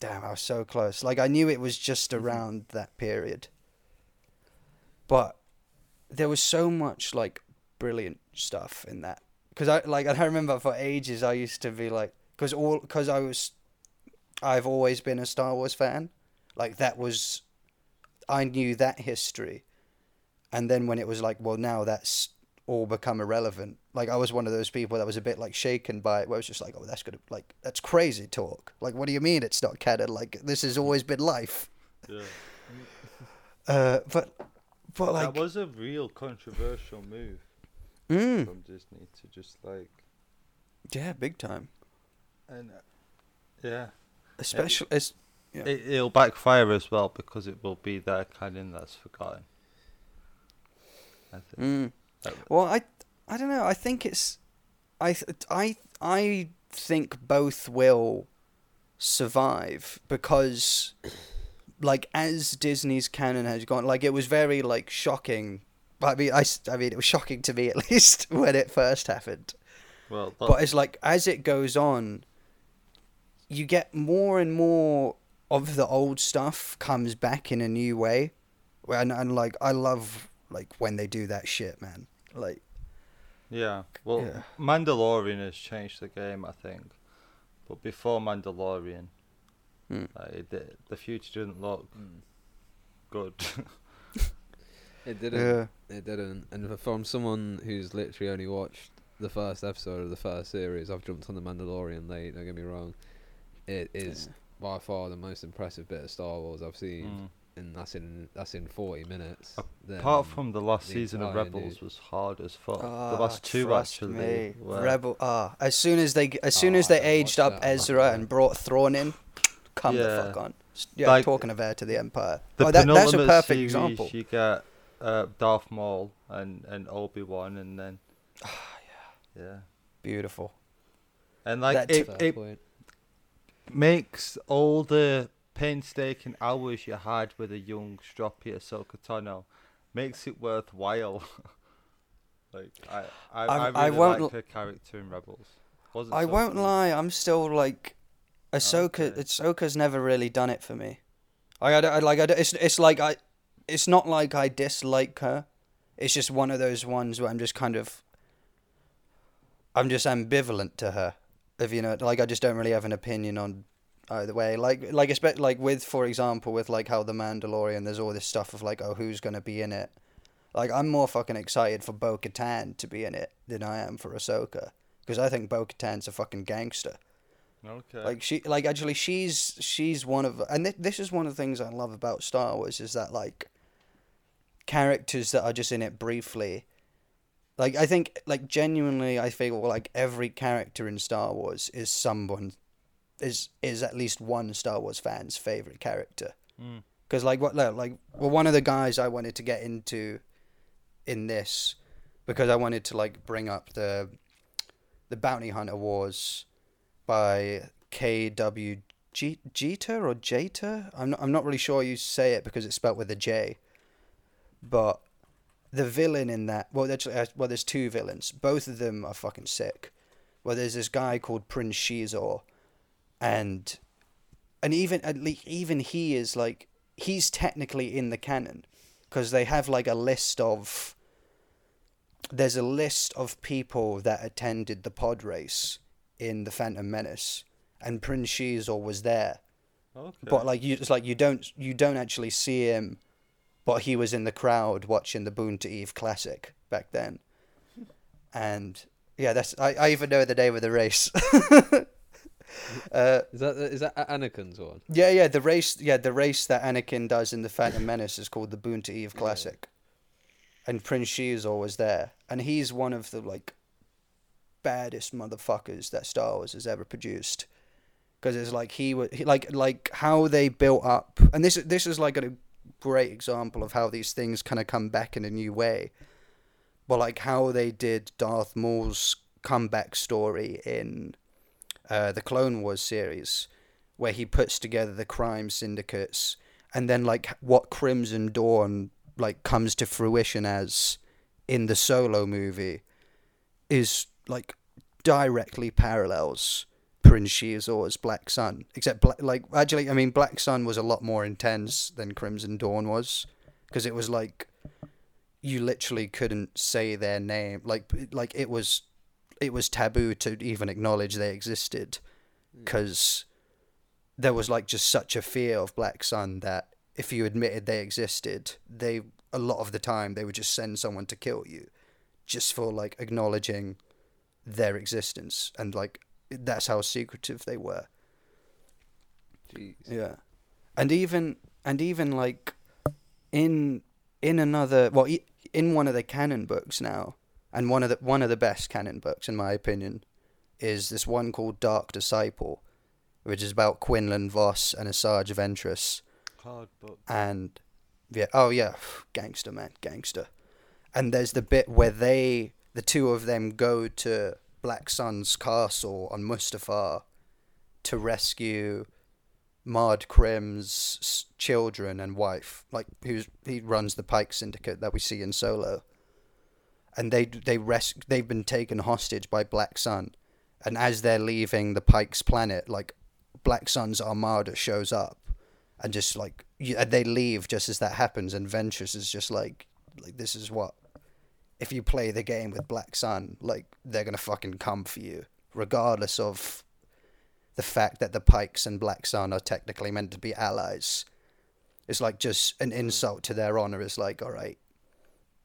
Damn i was so close. Like i knew it was just mm-hmm. around that period. But there was so much like brilliant stuff in that. Because I like I remember for ages I used to be like because all because I was I've always been a Star Wars fan. Like that was I knew that history. And then when it was like well now that's all become irrelevant. Like I was one of those people that was a bit like shaken by it where it was just like oh that's gonna like that's crazy talk. Like what do you mean it's not canon? Like this has always been life. Yeah. uh but but like that was a real controversial move mm, from Disney to just like yeah big time. And uh, yeah, especially as Yeah. it, it'll backfire as well because it will be their canon that's forgotten. I think. Mm. Well, I I don't know. I think it's I I I think both will survive because like as Disney's canon has gone like it was very like shocking I mean I, I mean it was shocking to me at least when it first happened Well, but it's like as it goes on you get more and more of the old stuff comes back in a new way and, and like I love like when they do that shit man like Yeah. Well, Yeah. Mandalorian has changed the game, I think. But before Mandalorian, uh, it, di- the future didn't look good. It didn't. Yeah. It didn't. And from someone who's literally only watched the first episode of the first series, I've jumped on the Mandalorian late. Don't get me wrong. It is by far the most impressive bit of Star Wars I've seen, Mm. and that's in that's in forty minutes. Then- Apart from the last the season of Rebels dude. was hard as fuck. Ah, the last two trust actually. me. were- Rebel. Ah, as soon as they, as soon Oh, as they aged up that, Ezra and brought Thrawn in, come the fuck on. Yeah, Like, talking of heir to the Empire. The oh, that, that's a penultimate perfect series, example. You get uh, Darth Maul and, and Obi Wan, and then Ah, yeah, Beautiful. and like That's it, it point. Makes all the painstaking hours you had with a young, stroppy Ahsoka Tano makes it worthwhile. like I, I, I, I really won't like her character in Rebels. Wasn't I so won't lie. I'm still like, oh, Ahsoka. Okay. Ahsoka's never really done it for me. I, don't- I like I, it's it's like I, it's not like I dislike her. It's just one of those ones where I'm just kind of. I'm just ambivalent to her. If you know, like I just don't really have an opinion on either way. Like like especially like with for example with like how the Mandalorian, there's all this stuff of like oh who's gonna be in it. Like I'm more fucking excited for Bo Katan to be in it than I am for Ahsoka because I think Bo Katan's a fucking gangster. Okay. Like she, like actually, she's she's one of, and th- this is one of the things I love about Star Wars is that like characters that are just in it briefly. Like I think, like genuinely, I feel like every character in Star Wars is someone, is is at least one Star Wars fan's favorite character. Mm. Because like what like well one of the guys I wanted to get into in this because I wanted to like bring up the the Bounty Hunter Wars by K.W. G- Jeter or Jeter. I'm not, I'm not really sure you say it because it's spelled with a J. But the villain in that well actually uh, well there's two villains. Both of them are fucking sick. Well there's this guy called Prince Xizor and and even at least even he is like he's technically in the canon because they have like a list of there's a list of people that attended the pod race in the Phantom Menace and Prince Xizor was there Okay. but like you it's like you don't you don't actually see him but he was in the crowd watching the Boonta Eve classic back then. And yeah that's I, I even know the name of the race. Uh Is that is that Anakin's one? yeah, yeah, the race, yeah, the race that Anakin does in the Phantom Menace is called the Boonta Eve Yeah. Classic, and Prince Shi is always there, and he's one of the like baddest motherfuckers that Star Wars has ever produced, because it's like he was like like how they built up, and this this is like a great example of how these things kind of come back in a new way, but like how they did Darth Maul's comeback story in uh, the Clone Wars series where he puts together the crime syndicates and then like what Crimson Dawn like comes to fruition as in the solo movie is like directly parallels Prince Xizor's Black Sun except Bla- like actually I mean Black Sun was a lot more intense than Crimson Dawn was because it was like you literally couldn't say their name. Like like it was it was taboo to even acknowledge they existed hmm. because there was like just such a fear of Black Sun that if you admitted they existed, they a lot of the time they would just send someone to kill you, just for like acknowledging their existence and like that's how secretive they were. Jeez. Yeah, and even and even like in in another well in one of the canon books now, and one of the one of the best canon books in my opinion, is this one called Dark Disciple, which is about Quinlan Vos and Asajj Ventress, Hard book. and yeah, oh yeah, gangster man, gangster, and there's the bit where they the two of them go to Black Sun's castle on Mustafar to rescue Marg Krim's children and wife, like who's he runs the Pike Syndicate that we see in Solo. And they they res- they've been taken hostage by Black Sun, and as they're leaving the Pike's planet, like Black Sun's armada shows up, and just like y- and they leave just as that happens, and Ventress is just like like this is what if you play the game with Black Sun, like they're gonna fucking come for you, regardless of the fact that the Pikes and Black Sun are technically meant to be allies. It's like just an insult to their honor. It's like, all right,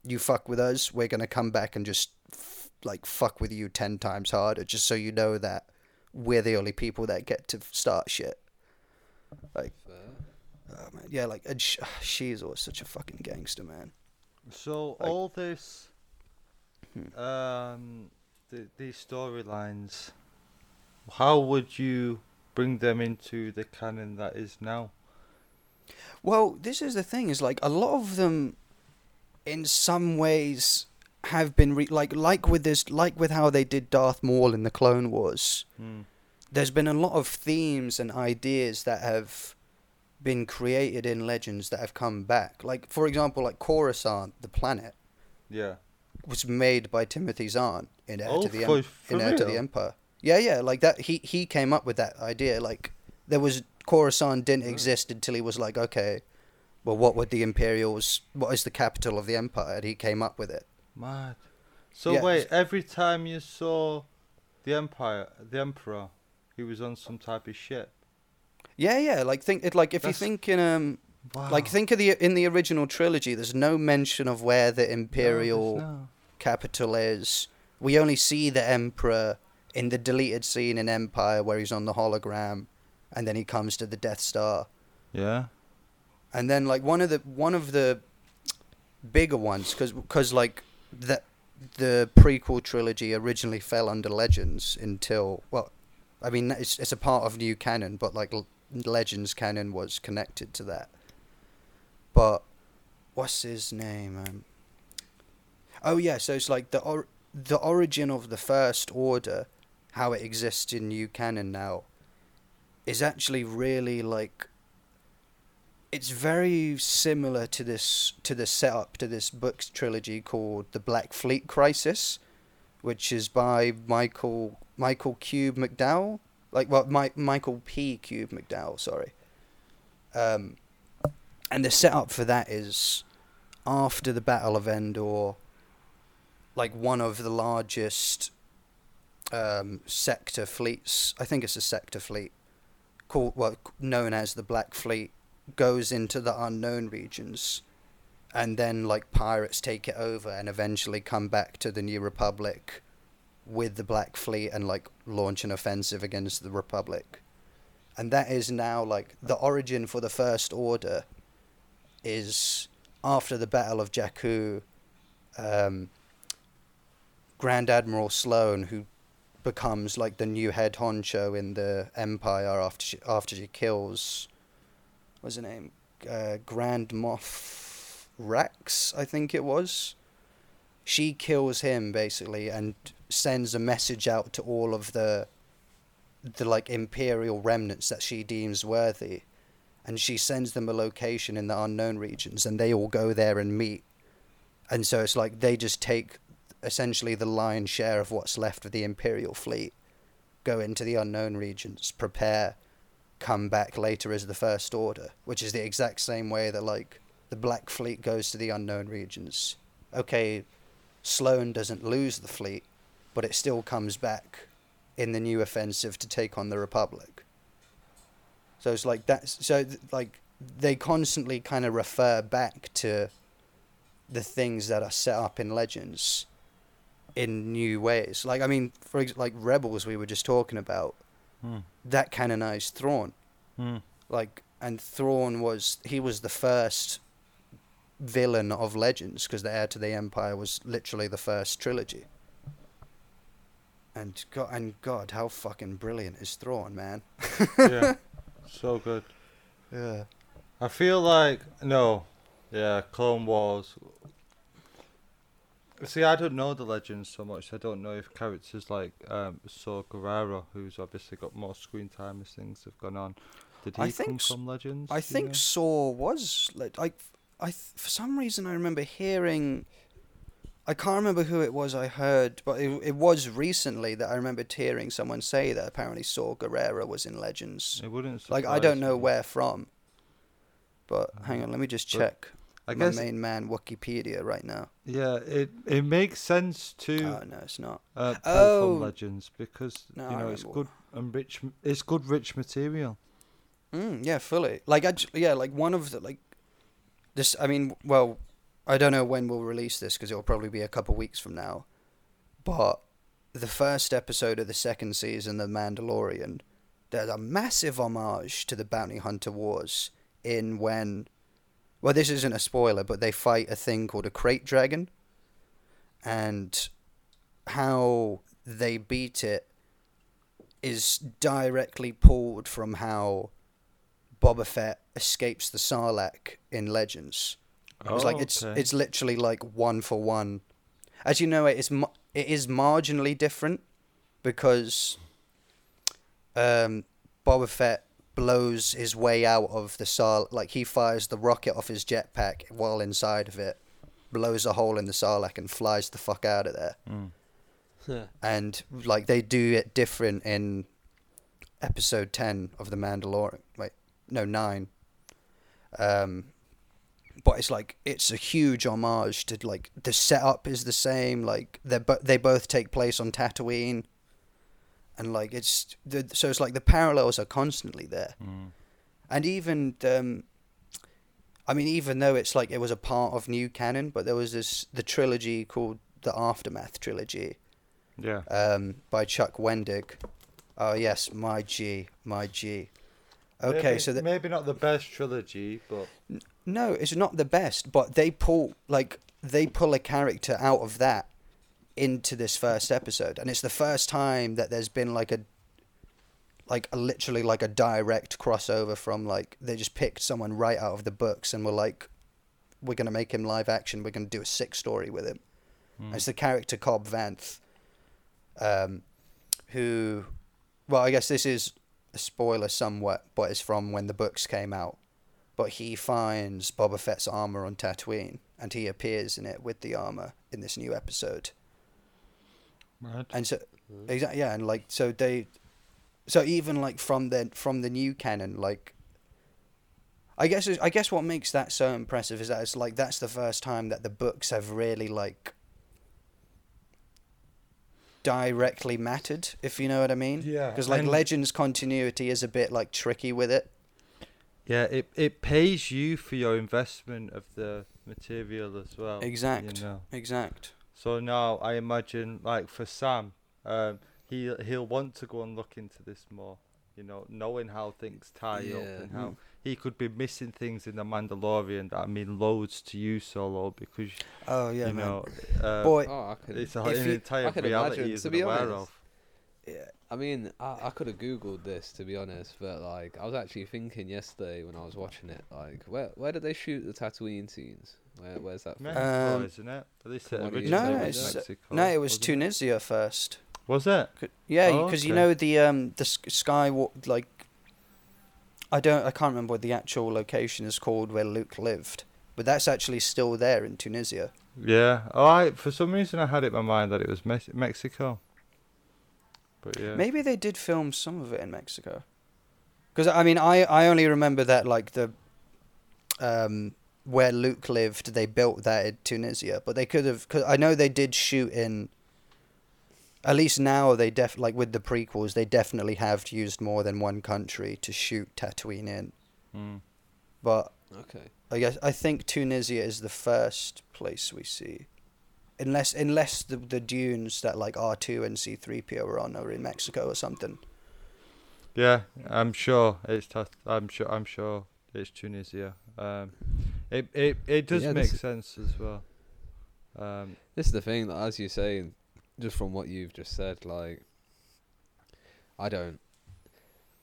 you fuck with us, we're gonna come back and just f- like fuck with you ten times harder, just so you know that we're the only people that get to start shit. Fair. Oh, man. Yeah, like sh- she's always such a fucking gangster, man. So Like- all this. Um, th- these storylines, how would you bring them into the canon that is now? Well, this is the thing: is like a lot of them, in some ways, have been re- like like with this, like with how they did Darth Maul in the Clone Wars. Hmm. There's been a lot of themes and ideas that have been created in Legends that have come back. Like, for example, like Coruscant, the planet, Yeah. Was made by Timothy Zahn in Heir Oh, to the Em- in Heir to the? Empire. Yeah, yeah, like that. He he came up with that idea. Like there was Coruscant didn't Right. exist until he was like, okay, well, what would the Imperials? What is the capital of the Empire? And he came up with it. Mad. So Yeah. wait, every time you saw the empire, the emperor, he was on some type of ship. Yeah, yeah. Like think it. Like if That's- you think in um, Wow. like think of the in the original trilogy, there's no mention of where the Imperial no. capital is. We only see the Emperor in the deleted scene in Empire where he's on the hologram, and then he comes to the Death Star. Yeah. and then like one of the one of the bigger ones because because like the the prequel trilogy originally fell under legends until well i mean it's it's a part of new canon but like L- legends canon was connected to that but what's his name um oh yeah so it's like the or- the origin of the first order how it exists in new canon now is actually really like it's very similar to this to the setup to this books trilogy called the Black Fleet Crisis, which is by Michael Michael Kube-McDowell, like well Michael P. Kube-McDowell, sorry. Um, and the setup for that is after the Battle of Endor, like one of the largest um, sector fleets. I think it's a sector fleet called well known as the Black Fleet goes into the unknown regions and then like pirates take it over and eventually come back to the new republic with the black fleet and like launch an offensive against the republic and that is now like the origin for the first order is after the battle of jakku um, grand admiral Sloane, who becomes like the new head honcho in the empire after she, after she kills what's her name? Uh, Grand Moff Rex, I think it was. She kills him basically and sends a message out to all of the the like imperial remnants that she deems worthy and she sends them a location in the unknown regions and they all go there and meet and so it's like they just take essentially the lion's share of what's left of the imperial fleet go into the unknown regions prepare come back later as the First Order, which is the exact same way that like the Black Fleet goes to the unknown regions okay, Sloane doesn't lose the fleet, but it still comes back in the new offensive to take on the Republic. So it's like that's so th- like they constantly kind of refer back to the things that are set up in Legends in new ways. Like I mean, for ex- like Rebels we were just talking about Hmm. that canonized Thrawn. Hmm. Like and Thrawn was he was the first villain of Legends because the Heir to the Empire was literally the first trilogy. And God, and God, how fucking brilliant is Thrawn, man? yeah, so good. Yeah. I feel like no, yeah, Clone Wars. See, I don't know the legends so much. I don't know if characters like um, Saw Gerrera, who's obviously got more screen time as things have gone on, did he I think come from Legends? I think know? Saw was like I, I for some reason I remember hearing. I can't remember who it was I heard, but it, it was recently that I remembered hearing someone say that apparently Saw Gerrera was in Legends. it wouldn't. Like I don't know me. where from. But hang on, let me just But check my guess main man Wikipedia right now. yeah, it it makes sense to Oh no, it's not. uh, Oh. from Legends because No, you know it's good and rich. It's good rich material. Mm, yeah, fully. Like I, yeah, like one of the like this. I mean, well, I don't know when we'll release this because it'll probably be a couple weeks from now. But the first episode of the second season of The Mandalorian, there's a massive homage to the Bounty Hunter Wars in when, well, this isn't a spoiler, but they fight a thing called a krayt dragon, and how they beat it is directly pulled from how Boba Fett escapes the Sarlacc in Legends. It's like it's okay. it's literally like one for one. As you know, it is it is marginally different because um, Boba Fett blows his way out of the Sar like he fires the rocket off his jetpack while inside of it, blows a hole in the Sarlacc and flies the fuck out of there Mm. and like they do it different in episode 10 of the mandalorian wait no 9 um but it's like it's a huge homage to like the setup is the same like they bo- they both take place on Tatooine and like it's the, so it's like the parallels are constantly there Mm. and even um I mean even though it's like it was a part of new canon but there was this the trilogy called the aftermath trilogy Yeah. um, by Chuck Wendig. Oh yes, my G, my G. Okay, maybe, so the, maybe not the best trilogy, but no, it's not the best, but they pull like they pull a character out of that into this first episode, and it's the first time that there's been like a like a, literally like a direct crossover from like they just picked someone right out of the books and were like, we're gonna make him live action. We're gonna do a sick story with him. mm. It's the character Cobb Vanth, um, who, well, I guess this is a spoiler somewhat, but it's from when the books came out. But he finds Boba Fett's armor on Tatooine, and he appears in it with the armor in this new episode. Right. And so, hmm. exactly, yeah, and like so they, so even like from the from the new canon, like. I guess I guess what makes that so impressive is that it's like that's the first time that the books have really like directly mattered, if you know what I mean. Yeah, Because like and- Legends continuity is a bit like tricky with it. Yeah, it it pays you for your investment of the material as well. Exact. You know. Exact. So now I imagine, like for Sam, um, he he'll want to go and look into this more. You know, knowing how things tie up and how he could be missing things in the Mandalorian that mean loads to you, Solo, because Oh yeah, you man. know, uh, Boy, Oh, I could. it's a, if an you- entire I could reality imagine, he's to be aware honest. of. yeah. I mean, I, I could have googled this to be honest, but like I was actually thinking yesterday when I was watching it, like where where did they shoot the Tatooine scenes? Where where's that? From? Mexico, Um, isn't it? At least from it originally No, was Mexico. no, it was wasn't Tunisia first. Was it? C- Yeah, Oh, because you know the um the sk- sky like. I don't. I can't remember what the actual location is called where Luke lived, but that's actually still there in Tunisia. Yeah. Oh, I for some reason I had it in my mind that it was Mexico. But yeah. Maybe they did film some of it in Mexico. Because I mean, I I only remember that like the, um, where Luke lived, they built that in Tunisia, but they could have. Cause I know they did shoot in. At least now they def like with the prequels, they definitely have used more than one country to shoot Tatooine in. Mm. But Okay. I guess I think Tunisia is the first place we see, unless unless the the dunes that like R two and C three PO are on are in Mexico or something. Yeah, I'm sure it's. Tat- I'm sure. I'm sure it's Tunisia. Um, it it it does Yeah, make sense as well. Um, This is the thing that, as you say, just from what you've just said, like, I don't.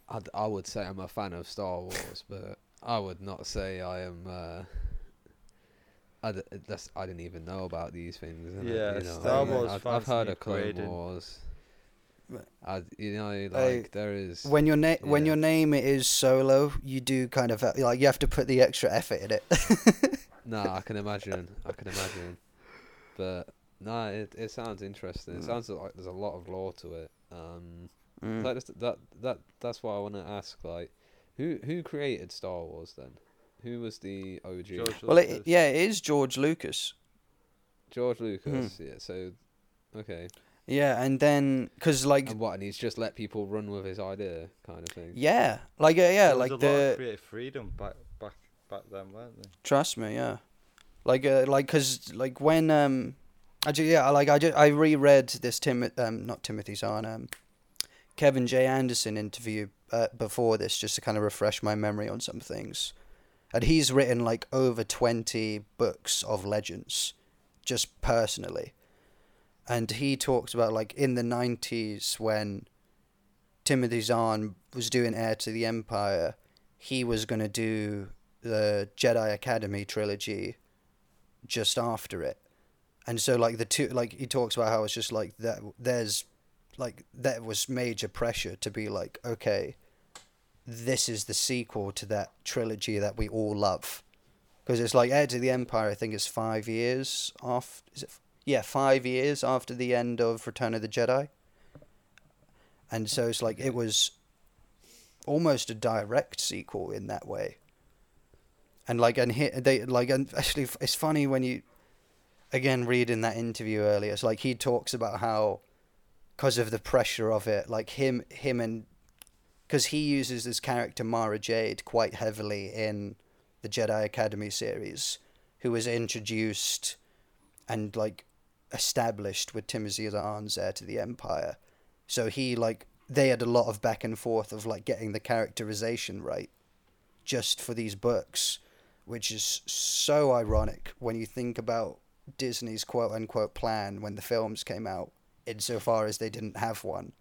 I'd, I would say I'm a fan of Star Wars, but I would not say I am. Uh, I, d- that's, I didn't even know about these things. innit, Yeah, you know, Star I mean, Wars I've, I've heard of Clone grading. Wars. I, you know, like I- there is. When your name when your name is Solo, you do kind of like you have to put the extra effort in it. No, I can imagine. I can imagine. But no, it it sounds interesting. It Mm. sounds like there's a lot of lore to it. Um, Mm. like that's- that that that's why I want to ask. Like, who who created Star Wars then? Who was the OG? George George, Well, it, yeah, it is George Lucas. George Lucas. Yeah. So, okay. Yeah, and then because like And what? And he's just let people run with his idea, kind of thing. yeah, like uh, yeah, There was like a lot the of creative freedom back back back then, weren't there? Trust me, yeah. Like, uh, like, cause like when um, I ju- yeah, like I just I reread this Tim um not Timothy Zahn um, Kevin J Anderson interview uh, before this just to kind of refresh my memory on some things, and he's written like over twenty books of legends, just personally, and he talks about like in the nineties when Timothy Zahn was doing Heir to the Empire, he was gonna do the Jedi Academy trilogy just after it. And so like the two like he talks about how it's just like that there's like there was major pressure to be like okay this is the sequel to that trilogy that we all love. Because it's like Heir to the Empire I think is 5 years off is it yeah 5 years after the end of Return of the Jedi. And so it's like it was almost a direct sequel in that way. And like and he, they like and actually it's funny when you again reading that interview earlier it's like he talks about how because of the pressure of it like him him and because he uses this character Mara Jade quite heavily in the Jedi Academy series who was introduced and like established with Timothy Zahn's heir to the Empire so he like they had a lot of back and forth of like getting the characterization right just for these books which is so ironic when you think about Disney's quote unquote plan when the films came out, insofar as they didn't have one.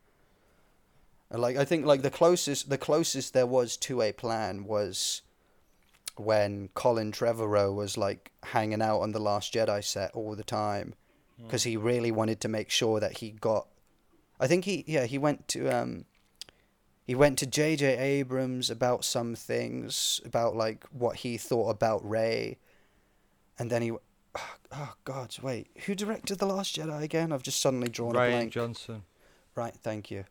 Like I think like the closest the closest there was to a plan was when Colin Trevorrow was like hanging out on the Last Jedi set all the time because he really wanted to make sure that he got. I think he yeah he went to um he went to J.J. Abrams about some things about like what he thought about Rey, and then he, oh, oh God, wait, who directed the Last Jedi again? I've just suddenly drawn a Rian blank. Johnson. Right, thank you.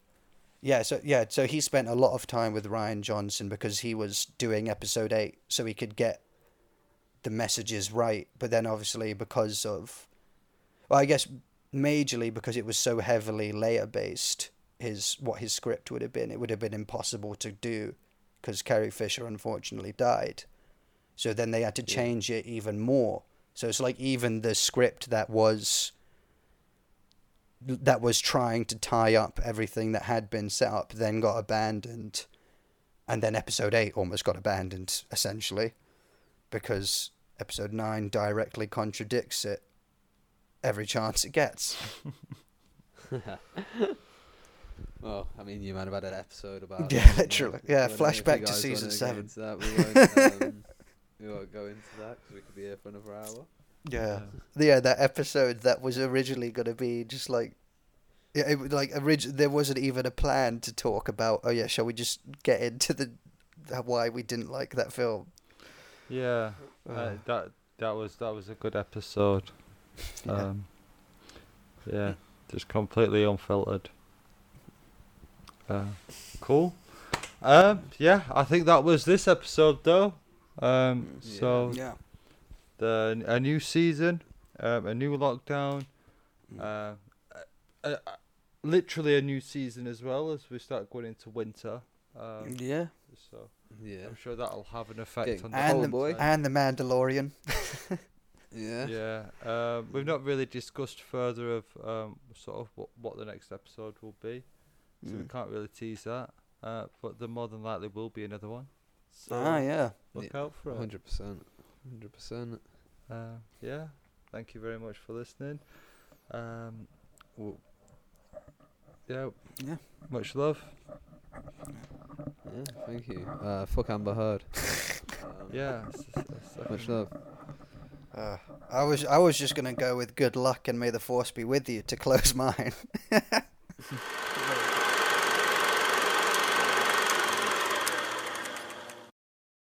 Yeah, so yeah, so he spent a lot of time with Rian Johnson because he was doing episode 8 so he could get the messages right, but then obviously because of well, I guess majorly because it was so heavily Leia based his what his script would have been, it would have been impossible to do because Carrie Fisher unfortunately died. So then they had to change it even more. So it's like even the script that was that was trying to tie up everything that had been set up then got abandoned and then episode 8 almost got abandoned essentially because episode 9 directly contradicts it every chance it gets Well, I mean, you might have had an episode about. Yeah, it, you know, literally. Yeah, I don't know if you flashback to season seven. That. We, won't, um, we won't go into that because we could be here for another hour. Yeah yeah that episode that was originally going to be just like yeah, it, like orig- there wasn't even a plan to talk about oh yeah shall we just get into the why we didn't like that film Yeah, uh, Uh. that that was that was a good episode. Yeah. Um, yeah, just completely unfiltered. Uh, cool. Um, yeah, I think that was this episode though. Um, Yeah. so yeah the a new season, um, a new lockdown, Mm. uh, uh, uh, literally a new season as well as we start going into winter. Um, yeah. so Yeah. I'm sure that'll have an effect Getting on the And the, boy. and the Mandalorian. Yeah. Yeah, um, we've not really discussed further of um, sort of what, what the next episode will be, so we Mm. can't really tease that. Uh, but there more than likely will be another one. So Ah, yeah. look Yeah, out for it. Hundred percent. Hundred percent. Uh, yeah, thank you very much for listening. Um, w yeah, Yeah. much love. Yeah. Thank you. Uh, fuck Amber Heard. Um, Yeah, s- s- s- Much love. Uh, I was I was just gonna go with good luck and may the force be with you to close mine.